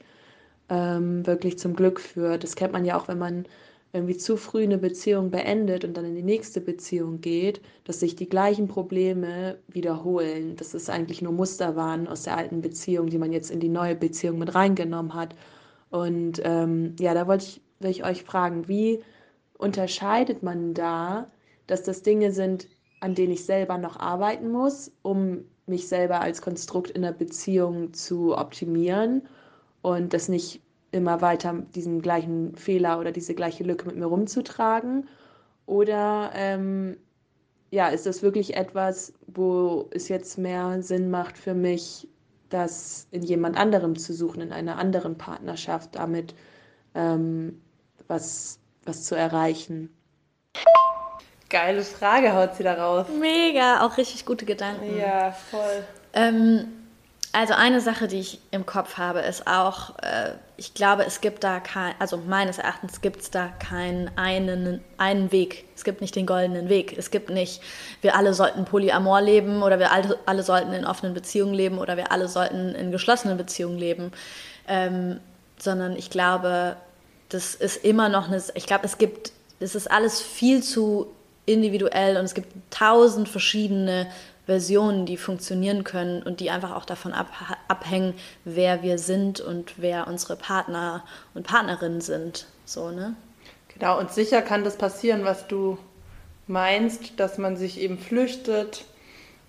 ähm, wirklich zum Glück führt. Das kennt man ja auch, wenn man irgendwie zu früh eine Beziehung beendet und dann in die nächste Beziehung geht, dass sich die gleichen Probleme wiederholen. Dass es eigentlich nur Muster waren aus der alten Beziehung, die man jetzt in die neue Beziehung mit reingenommen hat. Und ähm, ja, da wollte ich, will ich euch fragen, wie unterscheidet man da, dass das Dinge sind, an denen ich selber noch arbeiten muss, um mich selber als Konstrukt in der Beziehung zu optimieren und das nicht immer weiter diesen gleichen Fehler oder diese gleiche Lücke mit mir rumzutragen? Oder ähm, ja, ist das wirklich etwas, wo es jetzt mehr Sinn macht für mich, das in jemand anderem zu suchen, in einer anderen Partnerschaft, damit ähm, was, was zu erreichen? Geile Frage haut sie da raus. Mega, auch richtig gute Gedanken. Ja, voll. Ähm, also eine Sache, die ich im Kopf habe, ist auch, äh, ich glaube, es gibt da kein, also meines Erachtens gibt es da keinen einen, einen Weg. Es gibt nicht den goldenen Weg. Es gibt nicht, wir alle sollten polyamor leben oder wir alle, alle sollten in offenen Beziehungen leben oder wir alle sollten in geschlossenen Beziehungen leben. Ähm, sondern ich glaube, das ist immer noch eine, ich glaube, es gibt, es ist alles viel zu individuell und es gibt tausend verschiedene Versionen, die funktionieren können und die einfach auch davon abhängen, wer wir sind und wer unsere Partner und Partnerinnen sind. So, ne? Genau, und sicher kann das passieren, was du meinst, dass man sich eben flüchtet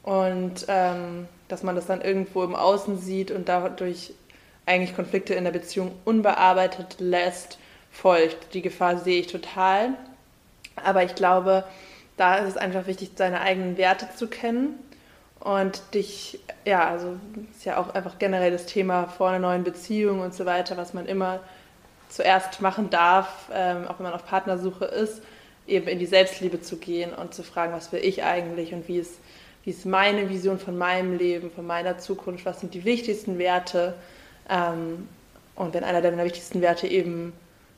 und ähm, dass man das dann irgendwo im Außen sieht und dadurch eigentlich Konflikte in der Beziehung unbearbeitet lässt, folgt. Die Gefahr sehe ich total. Aber ich glaube, da ist es einfach wichtig, seine eigenen Werte zu kennen und dich, ja, also ist ja auch einfach generell das Thema vor einer neuen Beziehung und so weiter, was man immer zuerst machen darf, ähm, auch wenn man auf Partnersuche ist, eben in die Selbstliebe zu gehen und zu fragen, was will ich eigentlich und wie ist, wie ist meine Vision von meinem Leben, von meiner Zukunft, was sind die wichtigsten Werte. Ähm, und wenn einer der wichtigsten Werte eben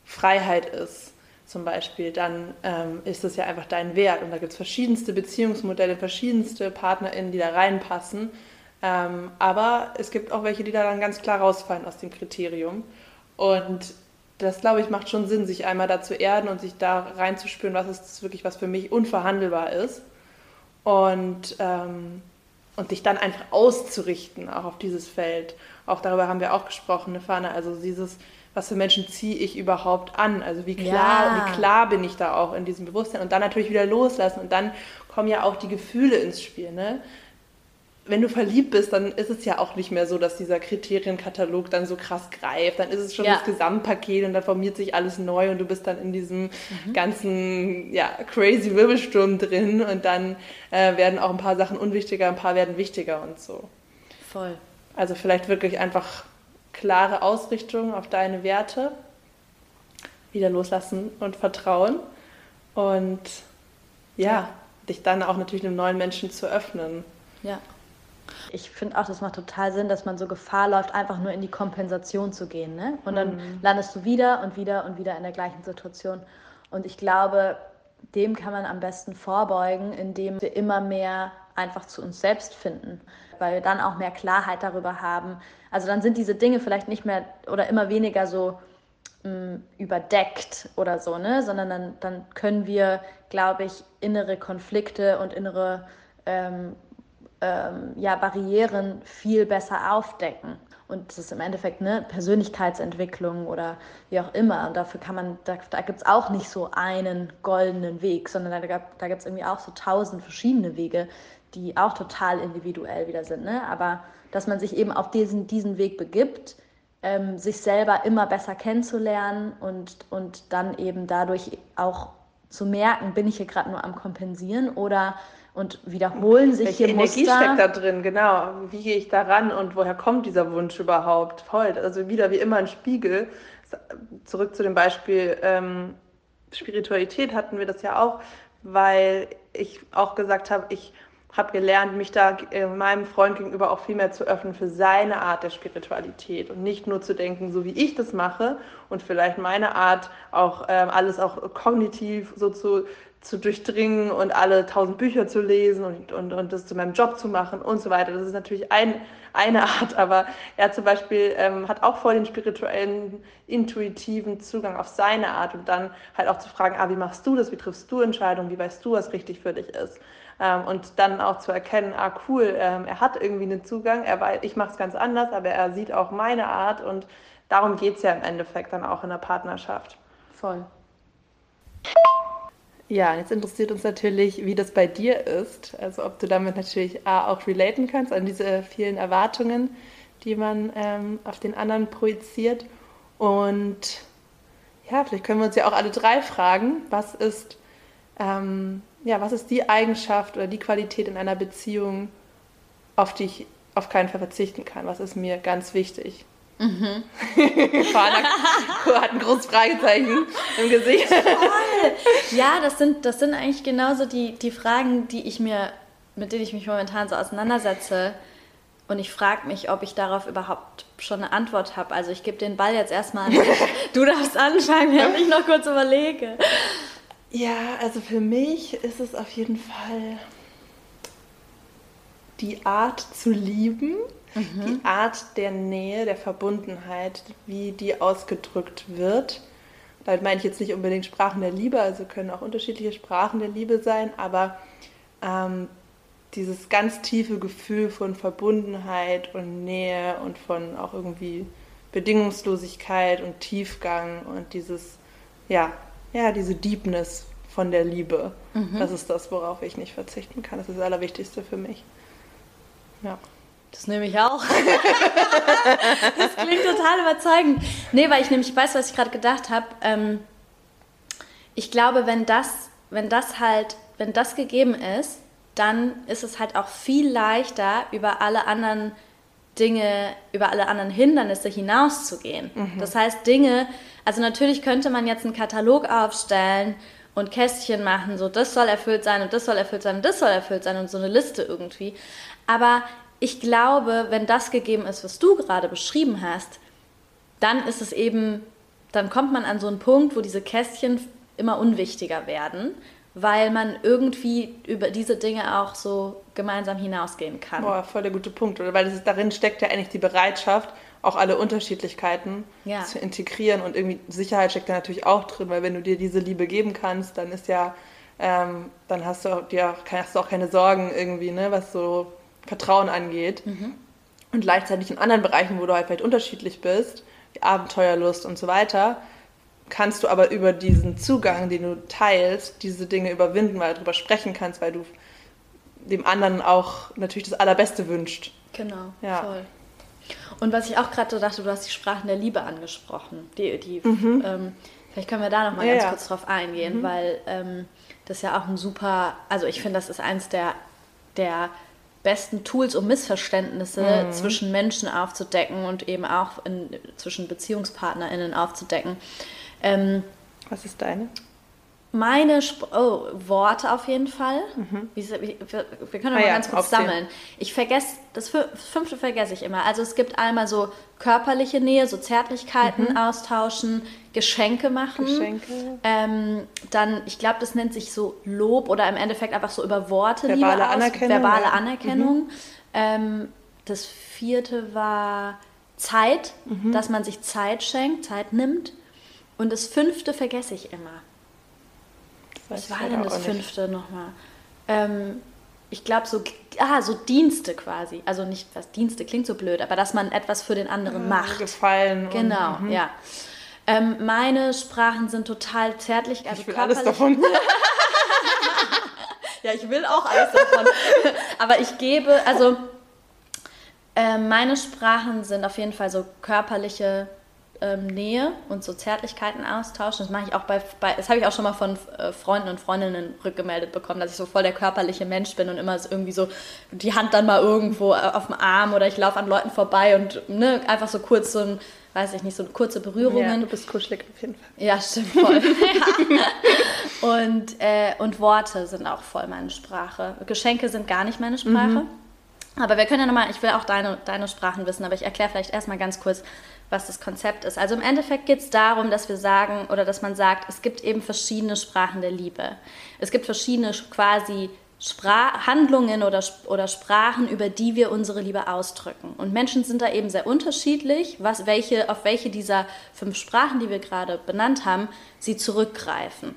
Freiheit ist, zum Beispiel, dann ähm, ist es ja einfach dein Wert. Und da gibt es verschiedenste Beziehungsmodelle, verschiedenste PartnerInnen, die da reinpassen. Ähm, aber es gibt auch welche, die da dann ganz klar rausfallen aus dem Kriterium. Und das, glaube ich, macht schon Sinn, sich einmal da zu erden und sich da reinzuspüren, was ist wirklich, was für mich unverhandelbar ist. Und, ähm, und dich dann einfach auszurichten, auch auf dieses Feld. Auch darüber haben wir auch gesprochen, ne, Fahne. Also dieses was für Menschen ziehe ich überhaupt an? Also wie klar, ja. wie klar bin ich da auch in diesem Bewusstsein und dann natürlich wieder loslassen und dann kommen ja auch die Gefühle ins Spiel. Ne? Wenn du verliebt bist, dann ist es ja auch nicht mehr so, dass dieser Kriterienkatalog dann so krass greift. Dann ist es schon ja. das Gesamtpaket und dann formiert sich alles neu und du bist dann in diesem mhm. ganzen ja, crazy Wirbelsturm drin und dann äh, werden auch ein paar Sachen unwichtiger, ein paar werden wichtiger und so. Voll. Also vielleicht wirklich einfach klare Ausrichtung auf deine Werte, wieder loslassen und vertrauen und ja, dich dann auch natürlich einem neuen Menschen zu öffnen. Ja. Ich finde auch, das macht total Sinn, dass man so Gefahr läuft, einfach nur in die Kompensation zu gehen. Ne? Und dann mhm. landest du wieder und wieder und wieder in der gleichen Situation. Und ich glaube, dem kann man am besten vorbeugen, indem wir immer mehr einfach zu uns selbst finden, weil wir dann auch mehr Klarheit darüber haben. Also dann sind diese Dinge vielleicht nicht mehr oder immer weniger so mh, mm, überdeckt oder so, ne? sondern dann, dann können wir, glaube ich, innere Konflikte und innere ähm, ähm, ja, Barrieren viel besser aufdecken. Und das ist im Endeffekt eine Persönlichkeitsentwicklung oder wie auch immer. Und dafür kann man, da, da gibt es auch nicht so einen goldenen Weg, sondern da, da gibt es irgendwie auch so tausend verschiedene Wege, die auch total individuell wieder sind. Ne? Aber dass man sich eben auf diesen, diesen Weg begibt, ähm, sich selber immer besser kennenzulernen und, und dann eben dadurch auch zu merken, bin ich hier gerade nur am Kompensieren oder und wiederholen sich Welche hier Energie Muster. steckt da drin, genau. Wie gehe ich da ran und woher kommt dieser Wunsch überhaupt? Voll. Also wieder wie immer ein Spiegel. Zurück zu dem Beispiel ähm, Spiritualität hatten wir das ja auch, weil ich auch gesagt habe, ich habe gelernt, mich da äh, meinem Freund gegenüber auch viel mehr zu öffnen für seine Art der Spiritualität und nicht nur zu denken, so wie ich das mache und vielleicht meine Art auch ähm, alles auch kognitiv so zu, zu durchdringen und alle tausend Bücher zu lesen und, und, und das zu meinem Job zu machen und so weiter. Das ist natürlich ein, eine (laughs) Art, aber er zum Beispiel ähm, hat auch voll den spirituellen, intuitiven Zugang auf seine Art und dann halt auch zu fragen, ah, wie machst du das, wie triffst du Entscheidungen, wie weißt du, was richtig für dich ist. Ähm, und dann auch zu erkennen, ah cool, ähm, er hat irgendwie einen Zugang, er weiß, ich mache es ganz anders, aber er sieht auch meine Art und darum geht es ja im Endeffekt dann auch in der Partnerschaft. Voll. Ja, jetzt interessiert uns natürlich, wie das bei dir ist. Also ob du damit natürlich auch relaten kannst an diese vielen Erwartungen, die man ähm, auf den anderen projiziert. Und ja, vielleicht können wir uns ja auch alle drei fragen, was ist ähm, ja, was ist die Eigenschaft oder die Qualität in einer Beziehung, auf die ich auf keinen Fall verzichten kann? Was ist mir ganz wichtig? Mhm. (laughs) hat ein großes Fragezeichen im Gesicht. Toll. Ja, das sind, das sind eigentlich genauso die, die Fragen, die ich mir, mit denen ich mich momentan so auseinandersetze. Und ich frage mich, ob ich darauf überhaupt schon eine Antwort habe. Also ich gebe den Ball jetzt erstmal an. (laughs) Du darfst anfangen, wenn ich noch kurz überlege. Ja, also für mich ist es auf jeden Fall die Art zu lieben, mhm. die Art der Nähe, der Verbundenheit, wie die ausgedrückt wird. Damit meine ich jetzt nicht unbedingt Sprachen der Liebe, also können auch unterschiedliche Sprachen der Liebe sein, aber ähm, dieses ganz tiefe Gefühl von Verbundenheit und Nähe und von auch irgendwie Bedingungslosigkeit und Tiefgang und dieses, ja, ja, diese Deepness von der Liebe. Mhm. Das ist das, worauf ich nicht verzichten kann. Das ist das Allerwichtigste für mich. Ja. Das nehme ich auch. (laughs) das klingt total überzeugend. Nee, weil ich nämlich weiß, was ich gerade gedacht habe. Ähm, ich glaube, wenn das, wenn das halt, wenn das gegeben ist, dann ist es halt auch viel leichter, über alle anderen Dinge, über alle anderen Hindernisse hinauszugehen. Mhm. Das heißt, Dinge, also natürlich könnte man jetzt einen Katalog aufstellen und Kästchen machen, so das soll erfüllt sein und das soll erfüllt sein und das soll erfüllt sein und so eine Liste irgendwie. Aber ich glaube, wenn das gegeben ist, was du gerade beschrieben hast, dann ist es eben, dann kommt man an so einen Punkt, wo diese Kästchen immer unwichtiger werden, weil man irgendwie über diese Dinge auch so gemeinsam hinausgehen kann. Boah, voll der gute Punkt, oder? Weil ist, darin steckt ja eigentlich die Bereitschaft, auch alle Unterschiedlichkeiten ja. zu integrieren und irgendwie Sicherheit steckt da natürlich auch drin, weil wenn du dir diese Liebe geben kannst, dann ist ja, ähm, dann hast du dir auch, hast du auch keine Sorgen irgendwie, ne, was so Vertrauen angeht. Mhm. Und gleichzeitig in anderen Bereichen, wo du halt vielleicht unterschiedlich bist, wie Abenteuerlust und so weiter, kannst du aber über diesen Zugang, den du teilst, diese Dinge überwinden, weil du darüber sprechen kannst, weil du dem anderen auch natürlich das Allerbeste wünscht. Genau, ja. voll. Und was ich auch gerade dachte, du hast die Sprachen der Liebe angesprochen. Die, die, mhm. ähm, vielleicht können wir da noch mal ja, ganz ja. kurz drauf eingehen, mhm. weil ähm, das ja auch ein super, also ich finde, das ist eins der, der besten Tools, um Missverständnisse mhm. zwischen Menschen aufzudecken und eben auch in, zwischen BeziehungspartnerInnen aufzudecken. Ähm, was ist deine? Meine Sp oh, Worte auf jeden Fall. Mhm. Wie, wie, wir, wir, können ah, mal ja, ganz kurz sammeln. Ich vergesse, das fünfte vergesse ich immer. Also es gibt einmal so körperliche Nähe, so Zärtlichkeiten mhm. austauschen, Geschenke machen. Geschenke. Ähm, dann, ich glaube, das nennt sich so Lob oder im Endeffekt einfach so über Worte verbale Liebe Anerkennung. Verbale ja. Anerkennung. Mhm. Ähm, das vierte war Zeit, mhm. dass man sich Zeit schenkt, Zeit nimmt. Und das fünfte vergesse ich immer. Was war denn das fünfte nochmal? Ähm, ich glaube, so, ah, so Dienste quasi. Also nicht, was Dienste klingt so blöd, aber dass man etwas für den anderen Ja, macht. Gefallen. und- Genau, mhm. ja. Ähm, meine Sprachen sind total zärtlich, also Ich will alles körperlich- davon. (laughs) Ja, ich will auch alles davon. (laughs) Aber ich gebe, also äh, meine Sprachen sind auf jeden Fall so körperliche ähm, Nähe und so Zärtlichkeiten austauschen. Das mache ich auch bei, bei das habe ich auch schon mal von äh, Freunden und Freundinnen rückgemeldet bekommen, dass ich so voll der körperliche Mensch bin und immer so irgendwie so die Hand dann mal irgendwo äh, auf dem Arm oder ich laufe an Leuten vorbei und ne, einfach so kurz so ein, weiß ich nicht, so kurze Ja, Berührungen. du bist kuschelig auf jeden Fall. Ja, stimmt voll. ja. (laughs) und, äh, und Worte sind auch voll meine Sprache. Geschenke sind gar nicht meine Sprache. Aber wir können ja nochmal, ich will auch deine, deine Sprachen wissen, aber ich erkläre vielleicht erstmal ganz kurz, was das Konzept ist. Also im Endeffekt geht es darum, dass wir sagen oder dass man sagt, es gibt eben verschiedene Sprachen der Liebe. Es gibt verschiedene quasi Spra Handlungen oder, oder Sprachen, über die wir unsere Liebe ausdrücken. Und Menschen sind da eben sehr unterschiedlich, was, welche, auf welche dieser fünf Sprachen, die wir gerade benannt haben, sie zurückgreifen.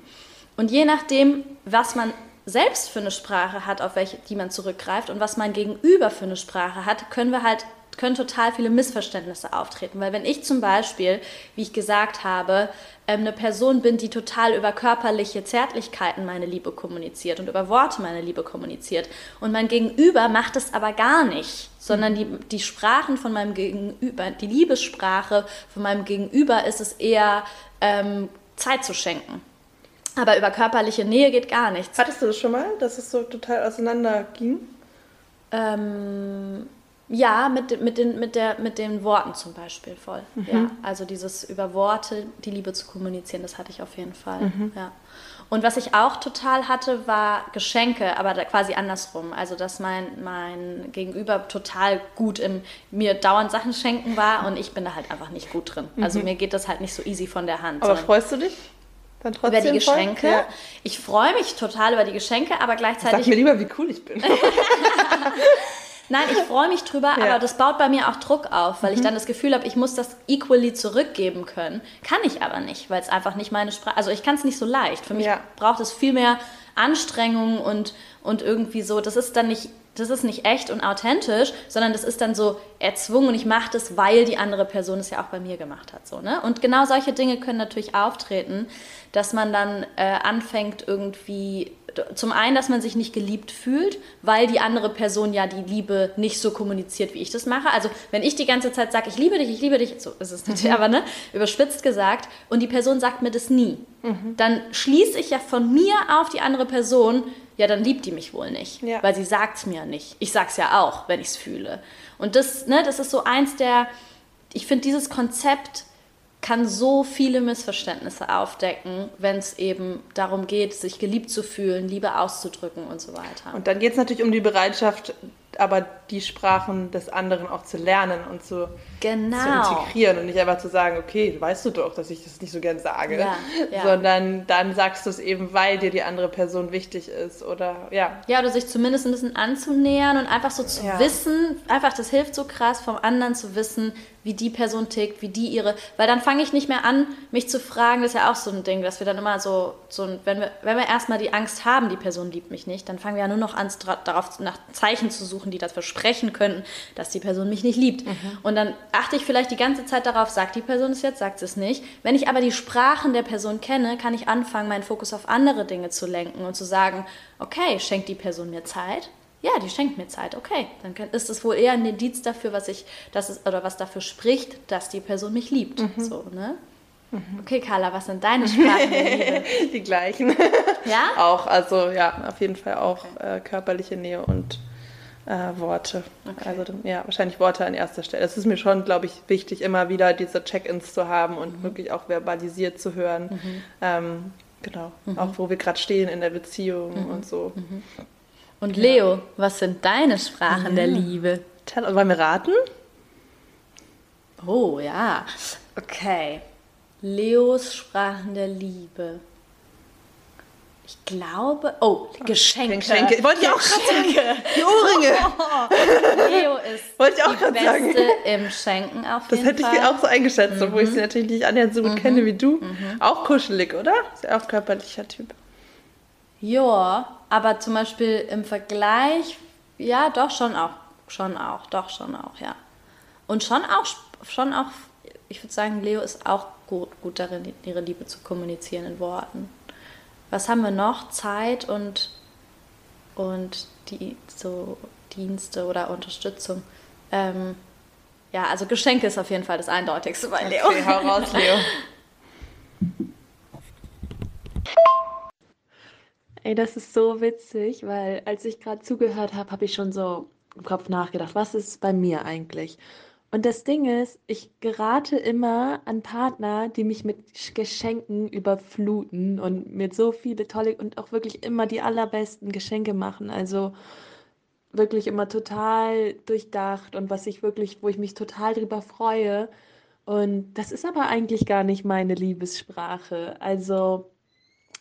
Und je nachdem, was man selbst für eine Sprache hat, auf welche die man zurückgreift und was mein Gegenüber für eine Sprache hat, können wir halt können total viele Missverständnisse auftreten. Weil wenn ich zum Beispiel, wie ich gesagt habe, ähm, eine Person bin, die total über körperliche Zärtlichkeiten meine Liebe kommuniziert und über Worte meine Liebe kommuniziert und mein Gegenüber macht es aber gar nicht, sondern die, die Sprachen von meinem Gegenüber, die Liebessprache von meinem Gegenüber ist es eher ähm, Zeit zu schenken. Aber über körperliche Nähe geht gar nichts. Hattest du das schon mal, dass es so total auseinander ging? Ähm, ja, mit, mit, den, mit, der, mit den Worten zum Beispiel voll. Ja, also dieses über Worte die Liebe zu kommunizieren, das hatte ich auf jeden Fall. Ja. Und was ich auch total hatte, war Geschenke, aber da quasi andersrum. Also, dass mein, mein Gegenüber total gut im mir dauernd Sachen schenken war und ich bin da halt einfach nicht gut drin. Also, mir geht das halt nicht so easy von der Hand. Aber freust du dich dann trotzdem über die? Geschenke. Ja. Ich freue mich total über die Geschenke, aber Sag gleichzeitig mir lieber, wie cool ich bin. (laughs) (laughs) Nein, ich freue mich drüber, Ja. aber das baut bei mir auch Druck auf, weil ich dann das Gefühl habe, ich muss das equally zurückgeben können. Kann ich aber nicht, weil es einfach nicht meine Sprache, also ich kann es nicht so leicht. Für mich Ja. braucht es viel mehr Anstrengung und, und irgendwie so, das ist dann nicht, das ist nicht echt und authentisch, sondern das ist dann so erzwungen und ich mache das, weil die andere Person es ja auch bei mir gemacht hat. So, ne? Und genau solche Dinge können natürlich auftreten, dass man dann äh, anfängt irgendwie zum einen, dass man sich nicht geliebt fühlt, weil die andere Person ja die Liebe nicht so kommuniziert, wie ich das mache. Also wenn ich die ganze Zeit sage, ich liebe dich, ich liebe dich, so ist es natürlich, aber ne, überspitzt gesagt, und die Person sagt mir das nie, dann schließe ich ja von mir auf die andere Person, ja, dann liebt die mich wohl nicht, Ja. weil sie sagt es mir nicht. Ich sag's ja auch, wenn ich es fühle. Und das, ne, das ist so eins der, ich finde dieses Konzept kann so viele Missverständnisse aufdecken, wenn es eben darum geht, sich geliebt zu fühlen, Liebe auszudrücken und so weiter. Und dann geht es natürlich um die Bereitschaft, aber die Sprachen des anderen auch zu lernen und zu, Genau. zu integrieren und nicht einfach zu sagen, okay, weißt du doch, dass ich das nicht so gern sage, Ja, ja. sondern dann sagst du es eben, weil dir die andere Person wichtig ist oder ja. Ja, oder sich zumindest ein bisschen anzunähern und einfach so zu Ja. wissen, einfach das hilft so krass, vom anderen zu wissen, wie die Person tickt, wie die ihre, weil dann fange ich nicht mehr an, mich zu fragen, das ist ja auch so ein Ding, dass wir dann immer so, so ein- wenn wir, wenn wir erstmal die Angst haben, die Person liebt mich nicht, dann fangen wir ja nur noch an, darauf nach Zeichen zu suchen, die das versprechen könnten, dass die Person mich nicht liebt. Und dann achte ich vielleicht die ganze Zeit darauf, sagt die Person es jetzt, sagt sie es nicht. Wenn ich aber die Sprachen der Person kenne, kann ich anfangen, meinen Fokus auf andere Dinge zu lenken und zu sagen, okay, schenkt die Person mir Zeit? Ja, die schenkt mir Zeit, okay. Dann kann- ist es wohl eher ein Indiz dafür, was ich, dass es, oder was dafür spricht, dass die Person mich liebt. So, ne? Okay, Carla, was sind deine Sprachen der Liebe? (laughs) Die gleichen. Ja? (laughs) auch, also ja, auf jeden Fall auch äh, körperliche Nähe und äh, Worte. Okay. Also ja, wahrscheinlich Worte an erster Stelle. Es ist mir schon, glaube ich, wichtig, immer wieder diese Check-ins zu haben Mhm. und wirklich auch verbalisiert zu hören. Ähm, genau, auch wo wir gerade stehen in der Beziehung Mhm. und so. Und Leo, was sind deine Sprachen der Liebe? Tell, wollen wir raten? Oh ja, okay. Leos Sprachen der Liebe. Ich glaube, oh, Geschenke. Geschenke. Wollte ich auch gerade sagen. Die Ohrringe. (laughs) Leo ist Wollte ich auch die Beste sagen. im Schenken auf Das jeden hätte ich Fall. mir auch so eingeschätzt, obwohl ich sie natürlich nicht annähernd so gut kenne wie du. Mhm. Auch kuschelig, oder? Ist ja auch körperlicher Typ. Ja, aber zum Beispiel im Vergleich, ja, doch schon auch, schon auch, doch schon auch, ja. Und schon auch, schon auch, ich würde sagen, Leo ist auch gut, gut darin, ihre Liebe zu kommunizieren in Worten. Was haben wir noch? Zeit und, und die so Dienste oder Unterstützung. Ähm, ja, also Geschenke ist auf jeden Fall das Eindeutigste bei Leo. Okay, hau raus, Leo. (laughs) Ey, das ist so witzig, weil als ich gerade zugehört habe, habe ich schon so im Kopf nachgedacht, was ist bei mir eigentlich? Und das Ding ist, ich gerate immer an Partner, die mich mit Geschenken überfluten und mir so viele tolle und auch wirklich immer die allerbesten Geschenke machen. Also wirklich immer total durchdacht und was ich wirklich, wo ich mich total drüber freue. Und das ist aber eigentlich gar nicht meine Liebessprache. Also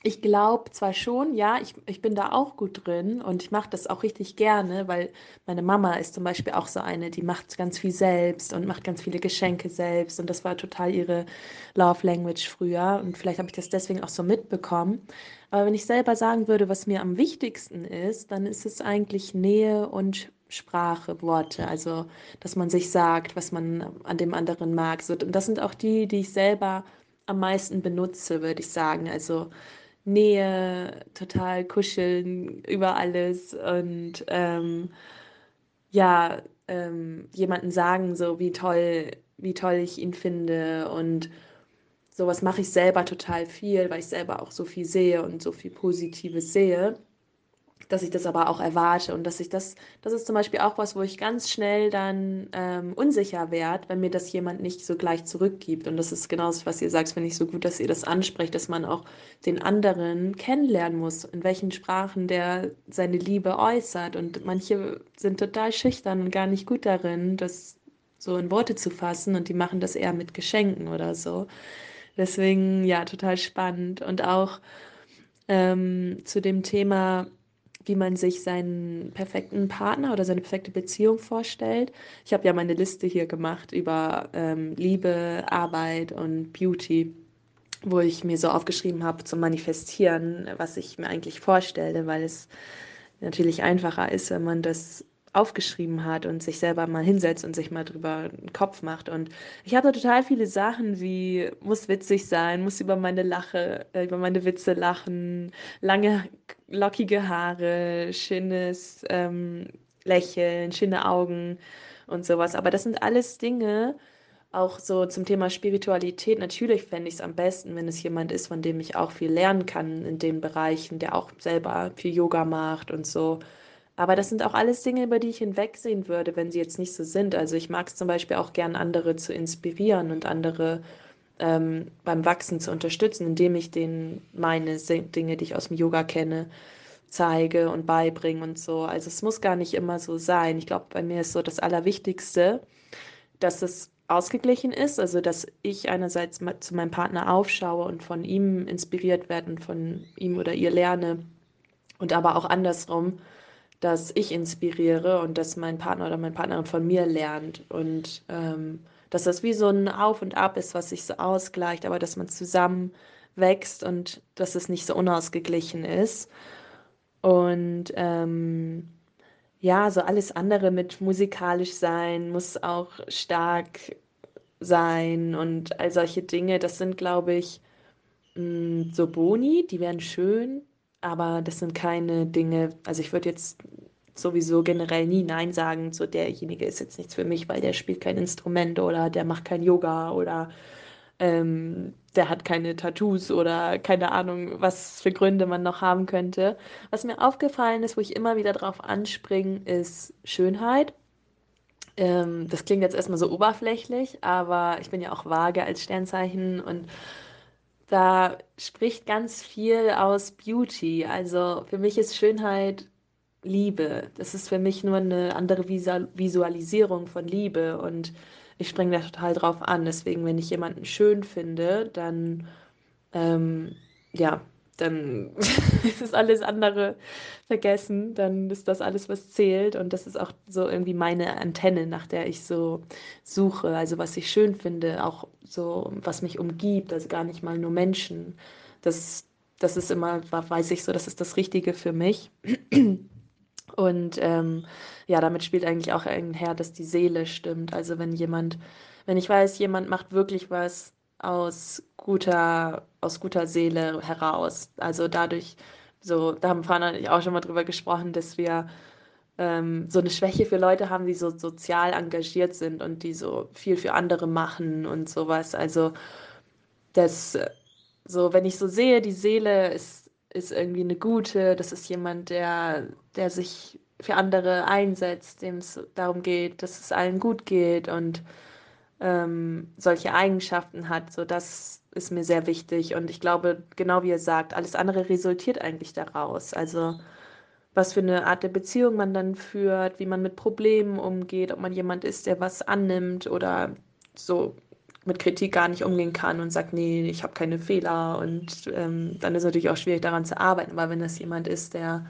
ich glaube zwar schon, ja, ich, ich bin da auch gut drin und ich mache das auch richtig gerne, weil meine Mama ist zum Beispiel auch so eine, die macht ganz viel selbst und macht ganz viele Geschenke selbst und das war total ihre Love Language früher und vielleicht habe ich das deswegen auch so mitbekommen. Aber wenn ich selber sagen würde, was mir am wichtigsten ist, dann ist es eigentlich Nähe und Sprache, Worte, also dass man sich sagt, was man an dem anderen mag. und das sind auch die, die ich selber am meisten benutze, würde ich sagen. Also Nähe, total kuscheln über alles und ähm, ja, ähm, jemanden sagen, so wie toll, wie toll ich ihn finde und sowas mache ich selber total viel, weil ich selber auch so viel sehe und so viel Positives sehe dass ich das aber auch erwarte und dass ich das, das ist zum Beispiel auch was, wo ich ganz schnell dann ähm, unsicher werde, wenn mir das jemand nicht so gleich zurückgibt. Und das ist genau das, was ihr sagt, finde ich so gut, dass ihr das ansprecht, dass man auch den anderen kennenlernen muss, in welchen Sprachen der seine Liebe äußert. Und manche sind total schüchtern und gar nicht gut darin, das so in Worte zu fassen und die machen das eher mit Geschenken oder so. Deswegen, ja, total spannend. Und auch ähm, zu dem Thema, wie man sich seinen perfekten Partner oder seine perfekte Beziehung vorstellt. Ich habe ja meine Liste hier gemacht über ähm, Liebe, Arbeit und Beauty, wo ich mir so aufgeschrieben habe zum Manifestieren, was ich mir eigentlich vorstelle, weil es natürlich einfacher ist, wenn man das aufgeschrieben hat und sich selber mal hinsetzt und sich mal drüber einen Kopf macht. Und ich hatte total viele Sachen wie, muss witzig sein, muss über meine Lache, äh, über meine Witze lachen, lange, lockige Haare, schönes ähm, Lächeln, schöne Augen und sowas. Aber das sind alles Dinge, auch so zum Thema Spiritualität. Natürlich fände ich es am besten, wenn es jemand ist, von dem ich auch viel lernen kann in den Bereichen, der auch selber viel Yoga macht und so. Aber das sind auch alles Dinge, über die ich hinwegsehen würde, wenn sie jetzt nicht so sind. Also ich mag es zum Beispiel auch gern, andere zu inspirieren und andere ähm, beim Wachsen zu unterstützen, indem ich denen meine Dinge, die ich aus dem Yoga kenne, zeige und beibringe und so. Also es muss gar nicht immer so sein. Ich glaube, bei mir ist so das Allerwichtigste, dass es ausgeglichen ist, also dass ich einerseits zu meinem Partner aufschaue und von ihm inspiriert werde und von ihm oder ihr lerne und aber auch andersrum, dass ich inspiriere und dass mein Partner oder meine Partnerin von mir lernt. Und ähm, dass das wie so ein Auf und Ab ist, was sich so ausgleicht, aber dass man zusammen wächst und dass es nicht so unausgeglichen ist. Und ähm, ja, so alles andere mit musikalisch sein muss auch stark sein und all solche Dinge, das sind, glaube ich, mh, mm, so Boni, die wären schön, aber das sind keine Dinge, also ich würde jetzt sowieso generell nie Nein sagen, so derjenige ist jetzt nichts für mich, weil der spielt kein Instrument oder der macht kein Yoga oder ähm, der hat keine Tattoos oder keine Ahnung, was für Gründe man noch haben könnte. Was mir aufgefallen ist, wo ich immer wieder drauf anspringe, ist Schönheit. Ähm, das klingt jetzt erstmal so oberflächlich, aber ich bin ja auch vage als Sternzeichen und da spricht ganz viel aus Beauty. Also für mich ist Schönheit Liebe. Das ist für mich nur eine andere Visualisierung von Liebe und ich springe da total drauf an. Deswegen, wenn ich jemanden schön finde, dann ähm, ja, dann (laughs) ist alles andere vergessen. Dann ist das alles, was zählt. Und das ist auch so irgendwie meine Antenne, nach der ich so suche. Also was ich schön finde, auch so, was mich umgibt, also gar nicht mal nur Menschen. Das das ist immer, weiß ich so, das ist das Richtige für mich. (clears throat) Und ähm, ja, damit spielt eigentlich auch einher, dass die Seele stimmt. Also wenn jemand, wenn ich weiß, jemand macht wirklich was aus guter, aus guter Seele heraus. Also dadurch, so, da haben Fana und ich auch schon mal drüber gesprochen, dass wir ähm, so eine Schwäche für Leute haben, die so sozial engagiert sind und die so viel für andere machen und sowas. Also das, so, wenn ich so sehe, die Seele ist, ist irgendwie eine gute, das ist jemand, der, der sich für andere einsetzt, dem es darum geht, dass es allen gut geht und ähm, solche Eigenschaften hat. So, das ist mir sehr wichtig. Und ich glaube, genau wie ihr sagt, alles andere resultiert eigentlich daraus. Also was für eine Art der Beziehung man dann führt, wie man mit Problemen umgeht, ob man jemand ist, der was annimmt oder so mit Kritik gar nicht umgehen kann und sagt, nee, ich habe keine Fehler. Und ähm, dann ist es natürlich auch schwierig daran zu arbeiten. Aber wenn das jemand ist, der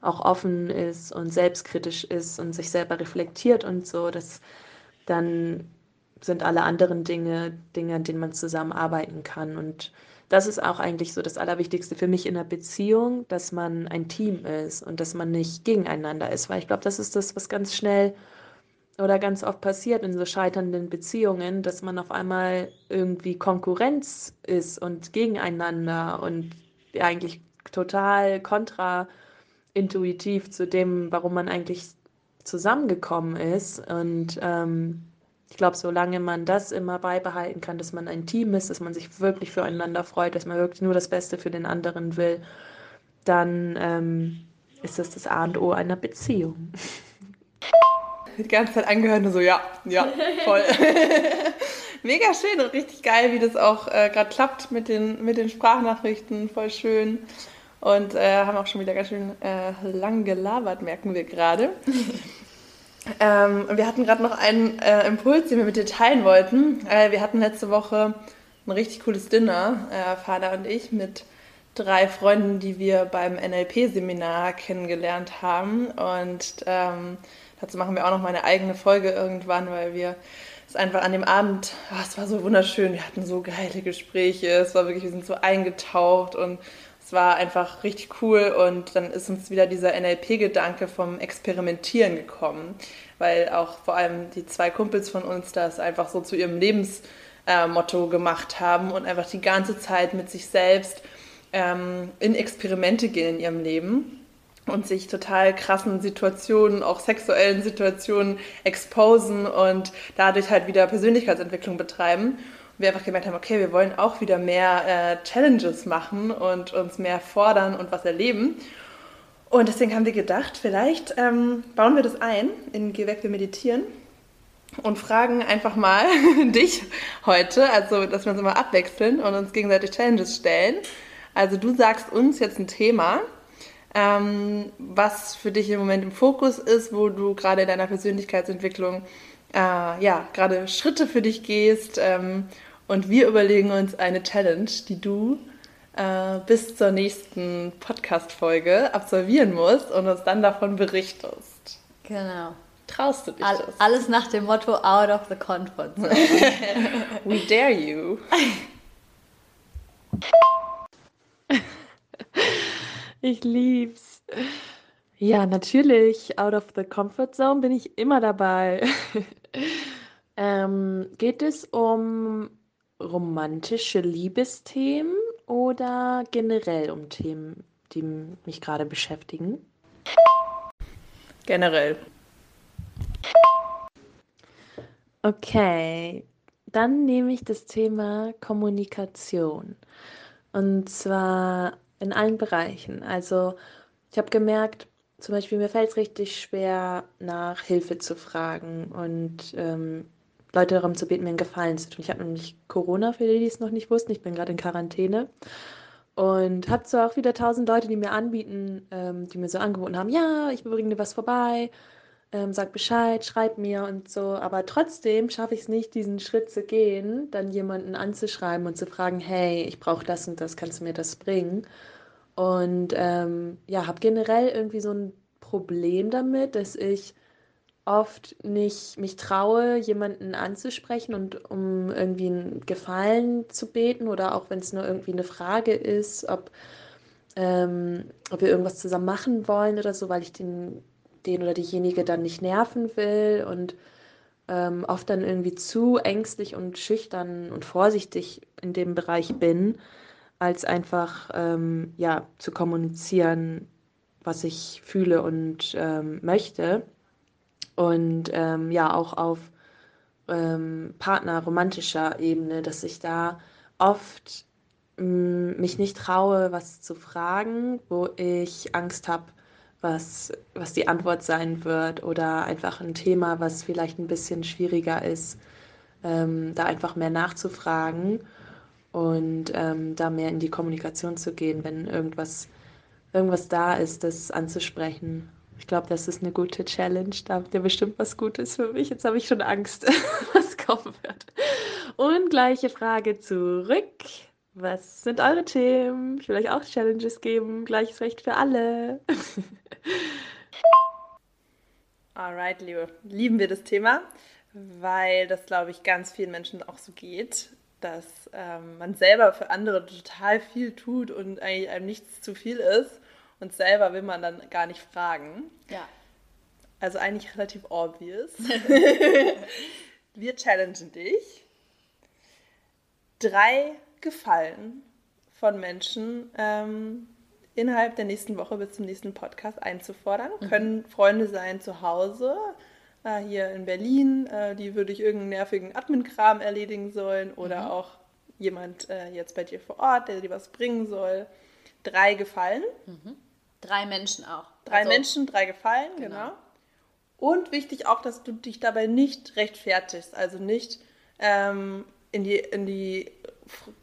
auch offen ist und selbstkritisch ist und sich selber reflektiert und so, das, dann sind alle anderen Dinge Dinge, an denen man zusammenarbeiten kann. Und das ist auch eigentlich so das Allerwichtigste für mich in einer Beziehung, dass man ein Team ist und dass man nicht gegeneinander ist. Weil ich glaube, das ist das, was ganz schnell oder ganz oft passiert in so scheiternden Beziehungen, dass man auf einmal irgendwie Konkurrenz ist und gegeneinander und eigentlich total kontraintuitiv zu dem, warum man eigentlich zusammengekommen ist. Und ähm, ich glaube, solange man das immer beibehalten kann, dass man ein Team ist, dass man sich wirklich füreinander freut, dass man wirklich nur das Beste für den anderen will, dann ähm, ist das das A und O einer Beziehung. Die ganze Zeit angehört und so, ja, ja, voll. (laughs) Mega schön und richtig geil, wie das auch äh, gerade klappt mit den, mit den Sprachnachrichten, voll schön. Und äh, haben auch schon wieder ganz schön äh, lang gelabert, merken wir gerade. (laughs) Ähm, wir hatten gerade noch einen äh, Impuls, den wir mit dir teilen wollten. Äh, wir hatten letzte Woche ein richtig cooles Dinner, äh, Vater und ich, mit drei Freunden, die wir beim NLP-Seminar kennengelernt haben. Und ähm, dazu machen wir auch noch mal eine eigene Folge irgendwann, weil wir es einfach an dem Abend, oh, es war so wunderschön, wir hatten so geile Gespräche, es war wirklich, wir sind so eingetaucht und es war einfach richtig cool und dann ist uns wieder dieser NLP-Gedanke vom Experimentieren gekommen, weil auch vor allem die zwei Kumpels von uns das einfach so zu ihrem Lebensmotto äh, gemacht haben und einfach die ganze Zeit mit sich selbst ähm, in Experimente gehen in ihrem Leben und sich total krassen Situationen, auch sexuellen Situationen exposen und dadurch halt wieder Persönlichkeitsentwicklung betreiben wir einfach gemerkt haben, okay, wir wollen auch wieder mehr äh, Challenges machen und uns mehr fordern und was erleben. Und deswegen haben wir gedacht, vielleicht ähm, bauen wir das ein in Geh weg, wir meditieren und fragen einfach mal (laughs) dich heute, also dass wir uns immer abwechseln und uns gegenseitig Challenges stellen. Also du sagst uns jetzt ein Thema, ähm, was für dich im Moment im Fokus ist, wo du gerade in deiner Persönlichkeitsentwicklung äh, ja gerade Schritte für dich gehst ähm, und wir überlegen uns eine Challenge, die du äh, bis zur nächsten Podcast-Folge absolvieren musst und uns dann davon berichtest. Genau. Traust du dich All, das? Alles nach dem Motto out of the comfort zone. (laughs) We dare you. (laughs) Ich lieb's. Ja, natürlich. Out of the comfort zone bin ich immer dabei. (laughs) ähm, geht es um romantische Liebesthemen oder generell um Themen, die mich gerade beschäftigen? Generell. Okay, dann nehme ich das Thema Kommunikation. Und zwar in allen Bereichen. Also ich habe gemerkt, zum Beispiel mir fällt es richtig schwer, nach Hilfe zu fragen und ähm, Leute darum zu beten, mir einen Gefallen zu tun. Ich habe nämlich Corona, für die, die es noch nicht wussten. Ich bin gerade in Quarantäne. Und habe zwar auch wieder tausend Leute, die mir anbieten, ähm, die mir so angeboten haben, ja, ich bringe dir was vorbei, ähm, sag Bescheid, schreib mir und so. Aber trotzdem schaffe ich es nicht, diesen Schritt zu gehen, dann jemanden anzuschreiben und zu fragen, hey, ich brauche das und das, kannst du mir das bringen? Und ähm, ja, habe generell irgendwie so ein Problem damit, dass ich oft nicht mich traue, jemanden anzusprechen und um irgendwie einen Gefallen zu beten oder auch wenn es nur irgendwie eine Frage ist, ob, ähm, ob wir irgendwas zusammen machen wollen oder so, weil ich den, den oder diejenige dann nicht nerven will und ähm, oft dann irgendwie zu ängstlich und schüchtern und vorsichtig in dem Bereich bin, als einfach ähm, ja, zu kommunizieren, was ich fühle und ähm, möchte. Und ähm, ja, auch auf ähm, Partner romantischer Ebene, dass ich da oft mh, mich nicht traue, was zu fragen, wo ich Angst habe, was, was die Antwort sein wird oder einfach ein Thema, was vielleicht ein bisschen schwieriger ist, ähm, da einfach mehr nachzufragen und ähm, da mehr in die Kommunikation zu gehen, wenn irgendwas, irgendwas da ist, das anzusprechen. Ich glaube, das ist eine gute Challenge. Da habt ihr bestimmt was Gutes für mich. Jetzt habe ich schon Angst, (laughs) was kommen wird. Und gleiche Frage zurück. Was sind eure Themen? Ich will euch auch Challenges geben. Gleiches Recht für alle. (laughs) Alright, liebe. Lieben wir das Thema, weil das, glaube ich, ganz vielen Menschen auch so geht, dass ähm, man selber für andere total viel tut und eigentlich einem nichts zu viel ist und selber will man dann gar nicht fragen. Ja. Also eigentlich relativ obvious. (laughs) wir challengen dich. Drei Gefallen von Menschen ähm, innerhalb der nächsten Woche bis zum nächsten Podcast einzufordern. Mhm. Können Freunde sein zu Hause, äh, hier in Berlin, äh, die würde ich irgendeinen nervigen Admin-Kram erledigen sollen oder mhm. auch jemand äh, jetzt bei dir vor Ort, der dir was bringen soll. Drei Gefallen. Mhm. Drei Menschen auch. Drei also, Menschen, drei Gefallen, genau. genau. Und wichtig auch, dass du dich dabei nicht rechtfertigst, also nicht ähm, in die, in die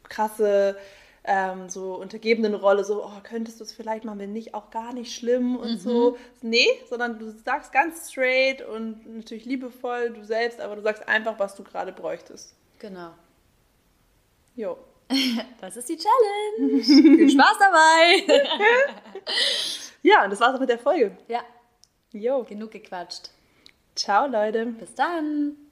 krasse ähm, so untergebenen Rolle, so, oh, könntest du es vielleicht mal, wenn nicht, auch gar nicht schlimm und mhm. so. Nee, sondern du sagst ganz straight und natürlich liebevoll du selbst, aber du sagst einfach, was du gerade bräuchtest. Genau. Jo. (laughs) Das ist die Challenge. Viel Spaß dabei. (laughs) ja, und das war's auch mit der Folge. Ja. Jo. Genug gequatscht. Ciao, Leute. Bis dann.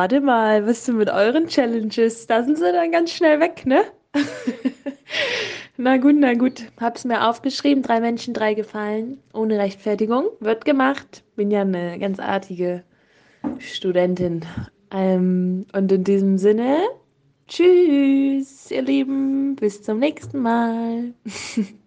Warte mal, was du mit euren Challenges? Da sind sie dann ganz schnell weg, ne? (laughs) na gut, na gut. Hab's mir aufgeschrieben. Drei Menschen, drei Gefallen. Ohne Rechtfertigung. Wird gemacht. Bin ja eine ganz artige Studentin. Ähm, und in diesem Sinne, tschüss, ihr Lieben. Bis zum nächsten Mal. (laughs)